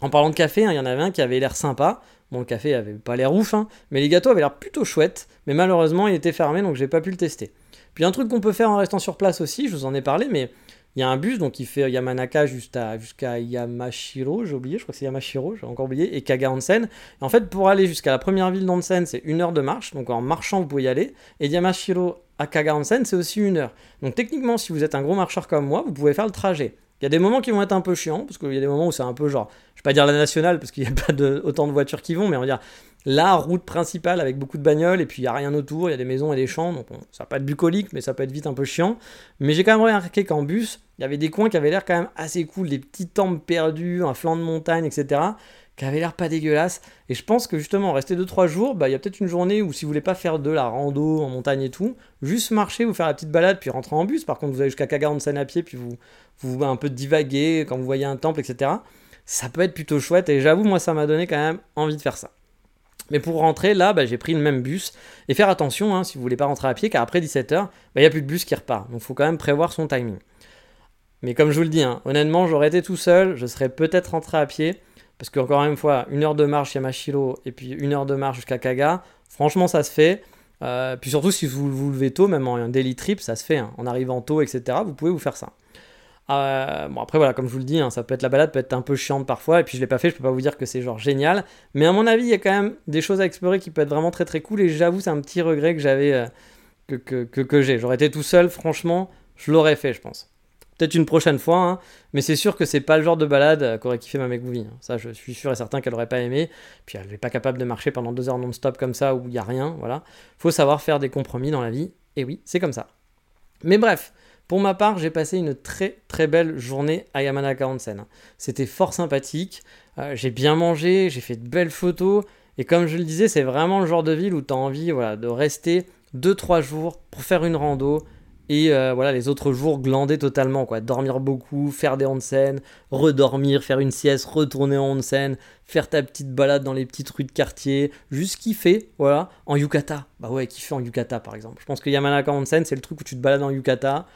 En parlant de café, hein, il y en avait un qui avait l'air sympa. Bon, le café avait pas l'air ouf, hein, mais les gâteaux avaient l'air plutôt chouettes. Mais malheureusement, il était fermé, donc j'ai pas pu le tester. Puis un truc qu'on peut faire en restant sur place aussi, je vous en ai parlé, mais il y a un bus donc qui fait Yamanaka jusqu'à Yamashiro, j'ai oublié, je crois que c'est Yamashiro, j'ai encore oublié, et Kaga Onsen. en fait, pour aller jusqu'à la première ville d'Onsen, c'est une heure de marche, donc en marchant, vous pouvez y aller. Et Yamashiro à Kaga Onsen, c'est aussi une heure. Donc techniquement, si vous êtes un gros marcheur comme moi, vous pouvez faire le trajet. Il y a des moments qui vont être un peu chiants, parce qu'il y a des moments où c'est un peu genre, je vais pas dire la nationale, parce qu'il n'y a pas autant de voitures qui vont, mais on va la route principale avec beaucoup de bagnoles, et puis il n'y a rien autour, il y a des maisons et des champs, donc ça va pas être bucolique, mais ça peut être vite un peu chiant. Mais j'ai quand même remarqué qu'en bus, il y avait des coins qui avaient l'air quand même assez cool, des petits temples perdus, un flanc de montagne, etc qui avait l'air pas dégueulasse. Et je pense que justement, rester 2-3 jours, bah, il y a peut-être une journée où si vous voulez pas faire de la rando en montagne et tout, juste marcher, vous faire la petite balade, puis rentrer en bus. Par contre, vous allez jusqu'à Kaga Onsen à pied, puis vous, vous un peu divaguer quand vous voyez un temple, etc. Ça peut être plutôt chouette. Et j'avoue, moi, ça m'a donné quand même envie de faire ça. Mais pour rentrer, là, bah, j'ai pris le même bus. Et faire attention, hein, si vous voulez pas rentrer à pied, car après 17h, bah, il n'y a plus de bus qui repart. Donc il faut quand même prévoir son timing. Mais comme je vous le dis, hein, honnêtement, j'aurais été tout seul, je serais peut-être rentré à pied. Parce qu'encore une fois, une heure de marche Yamashiro et puis une heure de marche jusqu'à Kaga, franchement ça se fait. Euh, puis surtout si vous vous levez tôt, même en daily trip, ça se fait. Hein. En arrivant tôt, etc., vous pouvez vous faire ça. Euh, bon après voilà, comme je vous le dis, hein, ça peut être la balade, peut être un peu chiante parfois, et puis je l'ai pas fait, je peux pas vous dire que c'est genre génial, mais à mon avis il y a quand même des choses à explorer qui peuvent être vraiment très très cool, et j'avoue c'est un petit regret que j'avais, euh, que, que, que, que j'ai. J'aurais été tout seul, franchement, je l'aurais fait je pense. Peut-être une prochaine fois, hein. mais c'est sûr que c'est pas le genre de balade euh, qu'aurait kiffé ma Megouvi. Hein. Ça, je suis sûr et certain qu'elle aurait pas aimé. Puis elle n'est pas capable de marcher pendant deux heures non-stop comme ça où il y a rien. Voilà. Faut savoir faire des compromis dans la vie. Et oui, c'est comme ça. Mais bref, pour ma part, j'ai passé une très très belle journée à Yamanaka Onsen. C'était fort sympathique. Euh, j'ai bien mangé, j'ai fait de belles photos. Et comme je le disais, c'est vraiment le genre de ville où tu envie de rester 2-3 jours pour faire une rando, et euh, voilà, les autres jours, glander totalement, quoi. Dormir beaucoup, faire des onsen, redormir, faire une sieste, retourner en onsen, faire ta petite balade dans les petites rues de quartier, juste kiffer, voilà, en yukata. Bah ouais, kiffer en yukata, par exemple. Je pense que Yamanaka Onsen, c'est le truc où tu te balades en yukata.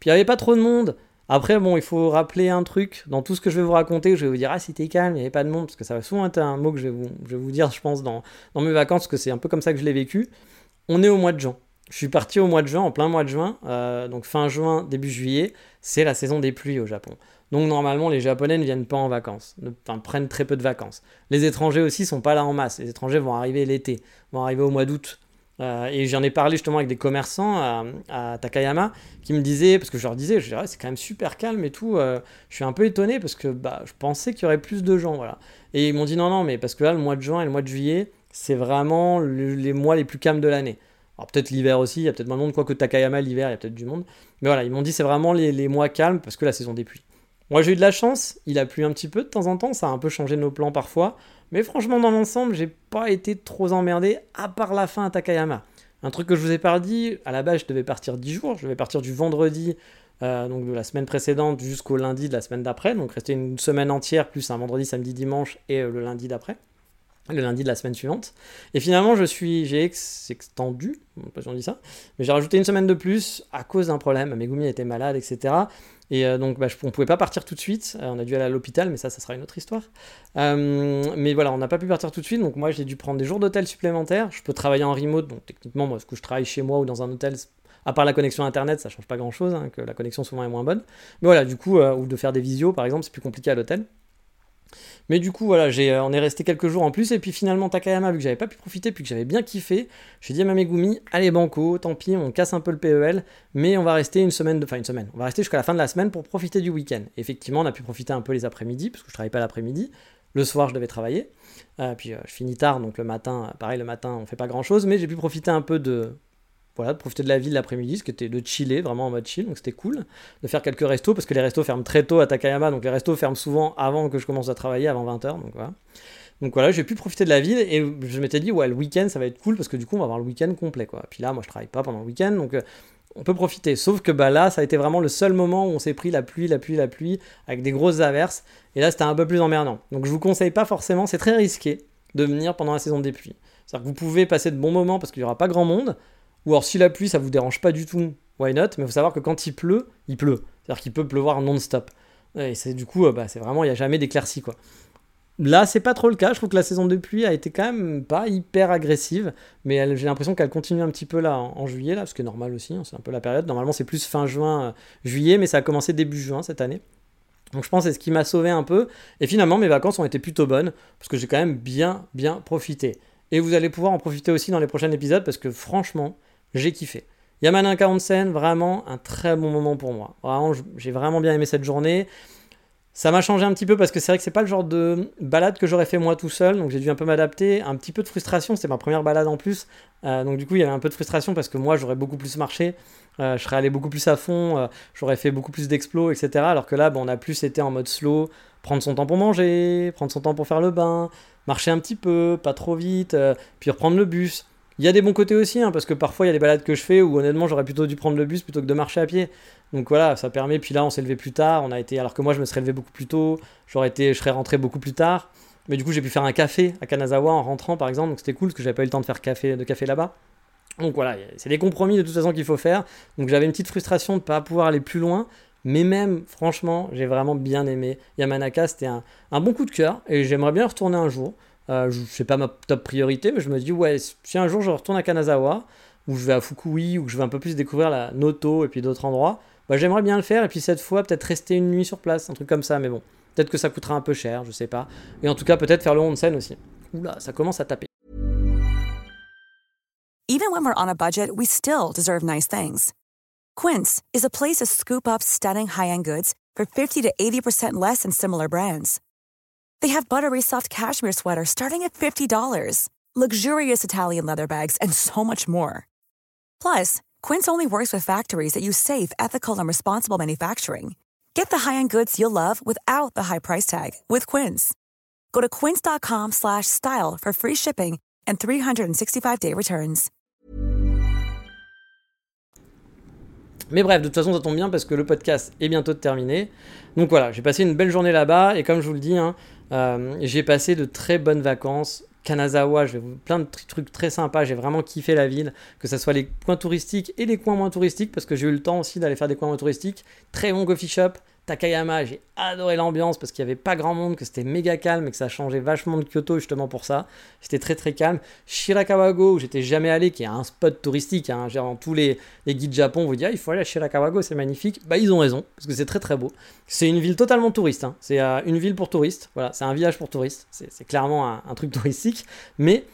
Puis il n'y avait pas trop de monde. Après, bon, il faut rappeler un truc dans tout ce que je vais vous raconter. Je vais vous dire, ah, c'était calme, il n'y avait pas de monde, parce que ça va souvent être un mot que je vais vous, dire, je pense, dans, mes vacances, que c'est un peu comme ça que je l'ai vécu. On est au mois de juin. Je suis parti au mois de juin, en plein mois de juin, euh, donc fin juin, début juillet, c'est la saison des pluies au Japon. Donc normalement, les Japonais ne viennent pas en vacances, ne, enfin, prennent très peu de vacances. Les étrangers aussi sont pas là en masse. Les étrangers vont arriver l'été, vont arriver au mois d'août. Euh, et j'en ai parlé justement avec des commerçants à, Takayama qui me disaient, parce que je leur disais, je c'est quand même super calme et tout. euh, je suis un peu étonné parce que bah, je pensais qu'il y aurait plus de gens. Et ils m'ont dit non, non, mais parce que là, le mois de juin et le mois de juillet, c'est vraiment le- les mois les plus calmes de l'année. Alors peut-être l'hiver aussi, il y a peut-être moins de monde, quoique Takayama, l'hiver, il y a peut-être du monde. Mais voilà, ils m'ont dit c'est vraiment les, les mois calmes parce que la saison des pluies. Moi j'ai eu de la chance, il a plu un petit peu de temps en temps, ça a un peu changé nos plans parfois. Mais franchement, dans l'ensemble, j'ai pas été trop emmerdé, à part la fin à Takayama. Un truc que je vous ai pas dit, à la base je devais partir 10 jours, je devais partir du vendredi, euh, donc de la semaine précédente jusqu'au lundi de la semaine d'après, donc rester une semaine entière, plus un vendredi, samedi, dimanche et euh, le lundi d'après le lundi de la semaine suivante. Et finalement, je suis, j'ai ex- extendu, ça, mais j'ai rajouté une semaine de plus à cause d'un problème. Megumi était malade, etc. Et euh, donc, bah, je, on pouvait pas partir tout de suite. Euh, on a dû aller à l'hôpital, mais ça, ça sera une autre histoire. Euh, mais voilà, on n'a pas pu partir tout de suite. Donc, moi, j'ai dû prendre des jours d'hôtel supplémentaires. Je peux travailler en remote. Donc, techniquement, ce que je travaille chez moi ou dans un hôtel, à part la connexion internet, ça change pas grand chose, que la connexion souvent est moins bonne. Mais voilà, du coup, ou de faire des visios, par exemple, c'est plus compliqué à l'hôtel. Mais du coup, voilà, j'ai, euh, on est resté quelques jours en plus. Et puis finalement, Takayama, vu que j'avais pas pu profiter, puis que j'avais bien kiffé, j'ai dit à ma Megumi, allez banco, tant pis, on casse un peu le PEL, mais on va rester une semaine, enfin une semaine, on va rester jusqu'à la fin de la semaine pour profiter du week-end. Effectivement, on a pu profiter un peu les après-midi, parce que je travaillais pas l'après-midi. Le soir, je devais travailler. Euh, puis euh, je finis tard, donc le matin, pareil, le matin, on fait pas grand-chose, mais j'ai pu profiter un peu de, voilà, de profiter de la ville l'après-midi, ce qui était de chiller, vraiment en mode chill, donc c'était cool. De faire quelques restos, parce que les restos ferment très tôt à Takayama, donc les restos ferment souvent avant que je commence à travailler, avant 20h, donc voilà. Donc voilà, j'ai pu profiter de la ville, et je m'étais dit, ouais, le week-end, ça va être cool, parce que du coup, on va avoir le week-end complet, quoi. Puis là, moi, je travaille pas pendant le week-end, donc euh, on peut profiter. Sauf que bah là, ça a été vraiment le seul moment où on s'est pris la pluie, la pluie, la pluie, avec des grosses averses, et là, c'était un peu plus emmerdant. Donc je vous conseille pas forcément, c'est très risqué de venir pendant la saison des pluies. C'est-à-dire que vous pouvez passer de bons moments, parce qu'il y aura pas grand monde, ou alors si la pluie ça vous dérange pas du tout, why not? Mais il faut savoir que quand il pleut, il pleut. C'est-à-dire qu'il peut pleuvoir non-stop. Et c'est du coup, euh, bah, c'est vraiment, il n'y a jamais d'éclaircie quoi. Là, c'est pas trop le cas. Je trouve que la saison de pluie a été quand même pas hyper agressive, mais j'ai l'impression qu'elle continue un petit peu là en, juillet, là, ce qui est normal aussi. hein, c'est un peu la période. Normalement, c'est plus fin juin, euh, juillet, mais ça a commencé début juin cette année. Donc je pense que c'est ce qui m'a sauvé un peu. Et finalement, mes vacances ont été plutôt bonnes, parce que j'ai quand même bien, bien profité. Et vous allez pouvoir en profiter aussi dans les prochains épisodes, parce que franchement, j'ai kiffé. Yamanaka Onsen, vraiment un très bon moment pour moi. Vraiment, j'ai vraiment bien aimé cette journée. Ça m'a changé un petit peu parce que c'est vrai que c'est pas le genre de balade que j'aurais fait moi tout seul, donc j'ai dû un peu m'adapter. Un petit peu de frustration, c'était ma première balade en plus. Euh, donc du coup, il y avait un peu de frustration parce que moi, j'aurais beaucoup plus marché, euh, je serais allé beaucoup plus à fond, euh, j'aurais fait beaucoup plus d'explos, etc. Alors que là, bon, on a plus été en mode slow, prendre son temps pour manger, prendre son temps pour faire le bain, marcher un petit peu, pas trop vite, euh, puis reprendre le bus. Il y a des bons côtés aussi, hein, parce que parfois il y a des balades que je fais où honnêtement j'aurais plutôt dû prendre le bus plutôt que de marcher à pied. Donc voilà, ça permet. Puis là, on s'est levé plus tard, on a été, alors que moi je me serais levé beaucoup plus tôt, j'aurais été, je serais rentré beaucoup plus tard. Mais du coup, j'ai pu faire un café à Kanazawa en rentrant par exemple, donc c'était cool parce que j'avais pas eu le temps de faire café, de café là-bas. Donc voilà, c'est des compromis de toute façon qu'il faut faire. Donc j'avais une petite frustration de ne pas pouvoir aller plus loin. Mais même, franchement, j'ai vraiment bien aimé. Yamanaka, c'était un, bon coup de cœur et j'aimerais bien retourner un jour. Euh, je sais pas ma top priorité, mais je me dis, ouais, si un jour je retourne à Kanazawa, ou je vais à Fukui, ou que je vais un peu plus découvrir la Noto et puis d'autres endroits, bah, j'aimerais bien le faire. Et puis cette fois, peut-être rester une nuit sur place, un truc comme ça. Mais bon, peut-être que ça coûtera un peu cher, je sais pas. Et en tout cas, peut-être faire le onsen aussi. Oula, ça commence à taper. Even when we're on a budget, we still deserve nice things. Quince is a place to scoop up stunning high-end goods for 50 to 80% less than similar brands. They have buttery soft cashmere sweaters starting at $50, luxurious Italian leather bags, and so much more. Plus, Quince only works with factories that use safe, ethical, and responsible manufacturing. Get the high-end goods you'll love without the high price tag with Quince. Go to quince.com slash style for free shipping and 365-day returns. Mais bref, de toute façon, ça tombe bien parce que le podcast est bientôt terminé. Donc voilà, j'ai passé une belle journée là-bas et comme je vous le dis, hein, euh, j'ai passé de très bonnes vacances, Kanazawa, plein de trucs très sympas. J'ai vraiment kiffé la ville, que ce soit les coins touristiques et les coins moins touristiques, parce que j'ai eu le temps aussi d'aller faire des coins moins touristiques. Très bon coffee shop. Takayama, j'ai adoré l'ambiance parce qu'il n'y avait pas grand monde, que c'était méga calme et que ça changeait vachement de Kyoto justement pour ça. C'était très très calme. Shirakawago, où j'étais jamais allé, qui est un spot touristique. Hein, tous les, les guides Japon vous disent ah, il faut aller à Shirakawago, c'est magnifique. Bah ils ont raison parce que c'est très très beau. C'est une ville totalement touriste. Hein. C'est euh, une ville pour touristes. Voilà, c'est un village pour touristes. C'est clairement un, truc touristique, mais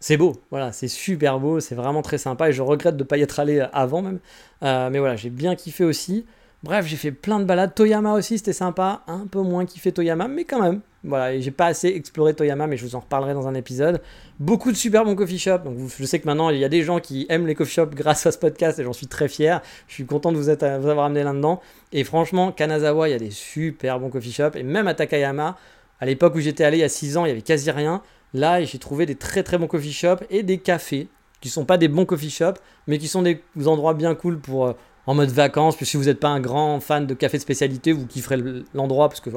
c'est beau, voilà, c'est super beau, c'est vraiment très sympa et je regrette de ne pas y être allé avant même. Euh, mais voilà, j'ai bien kiffé aussi. Bref, j'ai fait plein de balades. Toyama aussi, c'était sympa. Un peu moins kiffé Toyama, mais quand même. Voilà, j'ai pas assez exploré Toyama, mais je vous en reparlerai dans un épisode. Beaucoup de super bons coffee shops. Donc, je sais que maintenant, il y a des gens qui aiment les coffee shops grâce à ce podcast et j'en suis très fier. Je suis content de vous, avoir amené là-dedans. Et franchement, Kanazawa, il y a des super bons coffee shops. Et même à Takayama, à l'époque où j'étais allé il y a 6 ans, il y avait quasi rien. Là, j'ai trouvé des très très bons coffee shops et des cafés qui sont pas des bons coffee shops, mais qui sont des endroits bien cool pour euh, en mode vacances. Puis si vous n'êtes pas un grand fan de café de spécialité, vous kifferez l'endroit parce que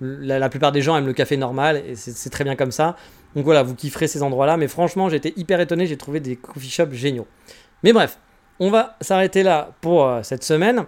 la, plupart des gens aiment le café normal et c'est très bien comme ça. Donc voilà, vous kifferez ces endroits-là. Mais franchement, j'ai été hyper étonné, j'ai trouvé des coffee shops géniaux. Mais bref, on va s'arrêter là pour euh, cette semaine.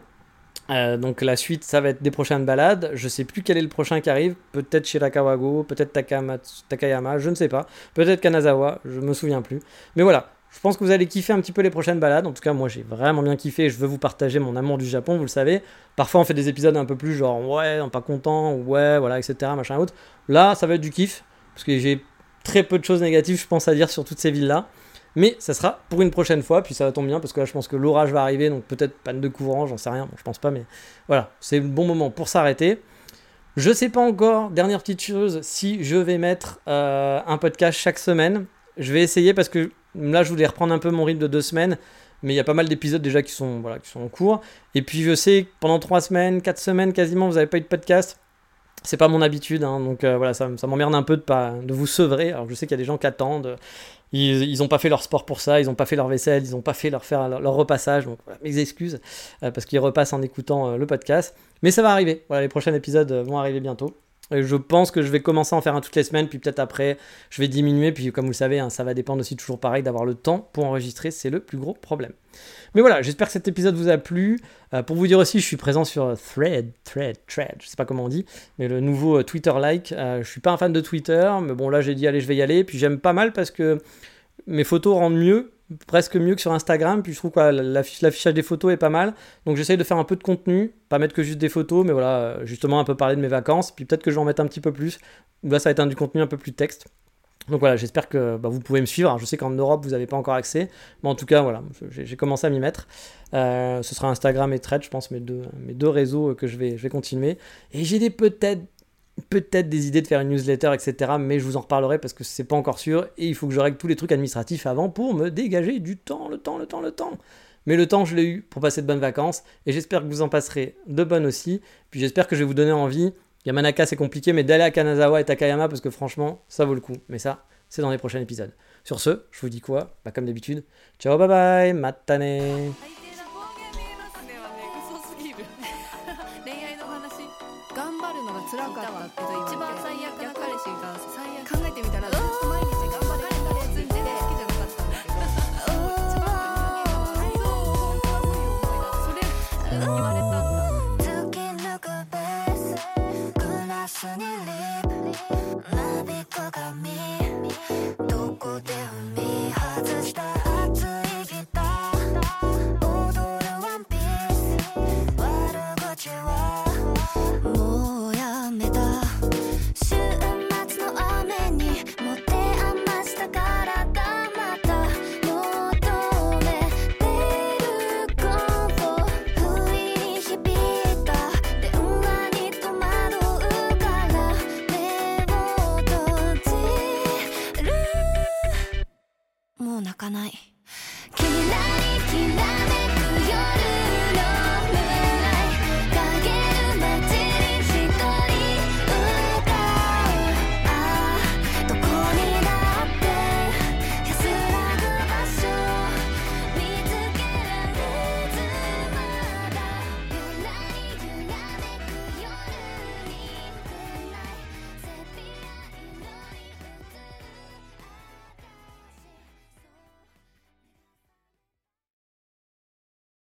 Euh, donc la suite, ça va être des prochaines balades. Je sais plus quel est le prochain qui arrive. Peut-être Shirakawago, peut-être Takayama, je ne sais pas. Peut-être Kanazawa, je me souviens plus. Mais voilà, je pense que vous allez kiffer un petit peu les prochaines balades. En tout cas, moi j'ai vraiment bien kiffé. Je veux vous partager mon amour du Japon, vous le savez. Parfois, on fait des épisodes un peu plus genre ouais, on pas content, ouais, voilà, etc. Machin autre. Là, ça va être du kiff parce que j'ai très peu de choses négatives, je pense, à dire sur toutes ces villes-là. Mais ça sera pour une prochaine fois. Puis ça tombe bien parce que là, je pense que l'orage va arriver, donc peut-être panne de courant, j'en sais rien. Bon, je pense pas, mais voilà, c'est le bon moment pour s'arrêter. Je sais pas encore, dernière petite chose, si je vais mettre euh, un podcast chaque semaine. Je vais essayer parce que Là, je voulais reprendre un peu mon rythme de deux semaines, mais il y a pas mal d'épisodes déjà qui sont, voilà, qui sont en cours. Et puis, je sais que pendant trois semaines, quatre semaines quasiment, vous n'avez pas eu de podcast. C'est pas mon habitude, hein, donc euh, voilà, ça, ça m'emmerde un peu de, pas, de vous sevrer. Alors, je sais qu'il y a des gens qui attendent. Ils n'ont pas fait leur sport pour ça, ils n'ont pas fait leur vaisselle, ils n'ont pas fait leur, faire, leur, repassage. Donc, voilà, mes excuses, euh, parce qu'ils repassent en écoutant euh, le podcast. Mais ça va arriver. Voilà, les prochains épisodes vont arriver bientôt. Je pense que je vais commencer à en faire un toutes les semaines, puis peut-être après, je vais diminuer. Puis comme vous le savez, hein, ça va dépendre aussi toujours pareil d'avoir le temps pour enregistrer, c'est le plus gros problème. Mais voilà, j'espère que cet épisode vous a plu. Euh, pour vous dire aussi, je suis présent sur Thread, Thread, Thread, je sais pas comment on dit, mais le nouveau euh, Twitter-like. Euh, je suis pas un fan de Twitter, mais bon là j'ai dit allez je vais y aller. Puis j'aime pas mal parce que mes photos rendent mieux presque mieux que sur Instagram. Puis je trouve que l'affichage des photos est pas mal. Donc j'essaye de faire un peu de contenu, pas mettre que juste des photos, mais voilà, justement un peu parler de mes vacances. Puis peut-être que je vais en mettre un petit peu plus. Là, ça va être un, du contenu un peu plus texte. Donc voilà, j'espère que bah, vous pouvez me suivre. je sais qu'en Europe, vous n'avez pas encore accès. Mais en tout cas, voilà, j'ai commencé à m'y mettre. Euh, ce sera Instagram et Thread, je pense, mes deux, réseaux que je vais continuer. Et j'ai des peut-être peut-être des idées de faire une newsletter, etc. Mais je vous en reparlerai parce que c'est pas encore sûr et il faut que je règle tous les trucs administratifs avant pour me dégager du temps, le temps, le temps, le temps. Mais le temps, je l'ai eu pour passer de bonnes vacances et j'espère que vous en passerez de bonnes aussi. Puis j'espère que je vais vous donner envie. Yamanaka, c'est compliqué, mais d'aller à Kanazawa et Takayama parce que franchement, ça vaut le coup. Mais ça, c'est dans les prochains épisodes. Sur ce, je vous dis quoi? Bah, comme d'habitude, ciao, bye bye, matane 辛かったけど一番最悪な彼氏が考えてみたらない。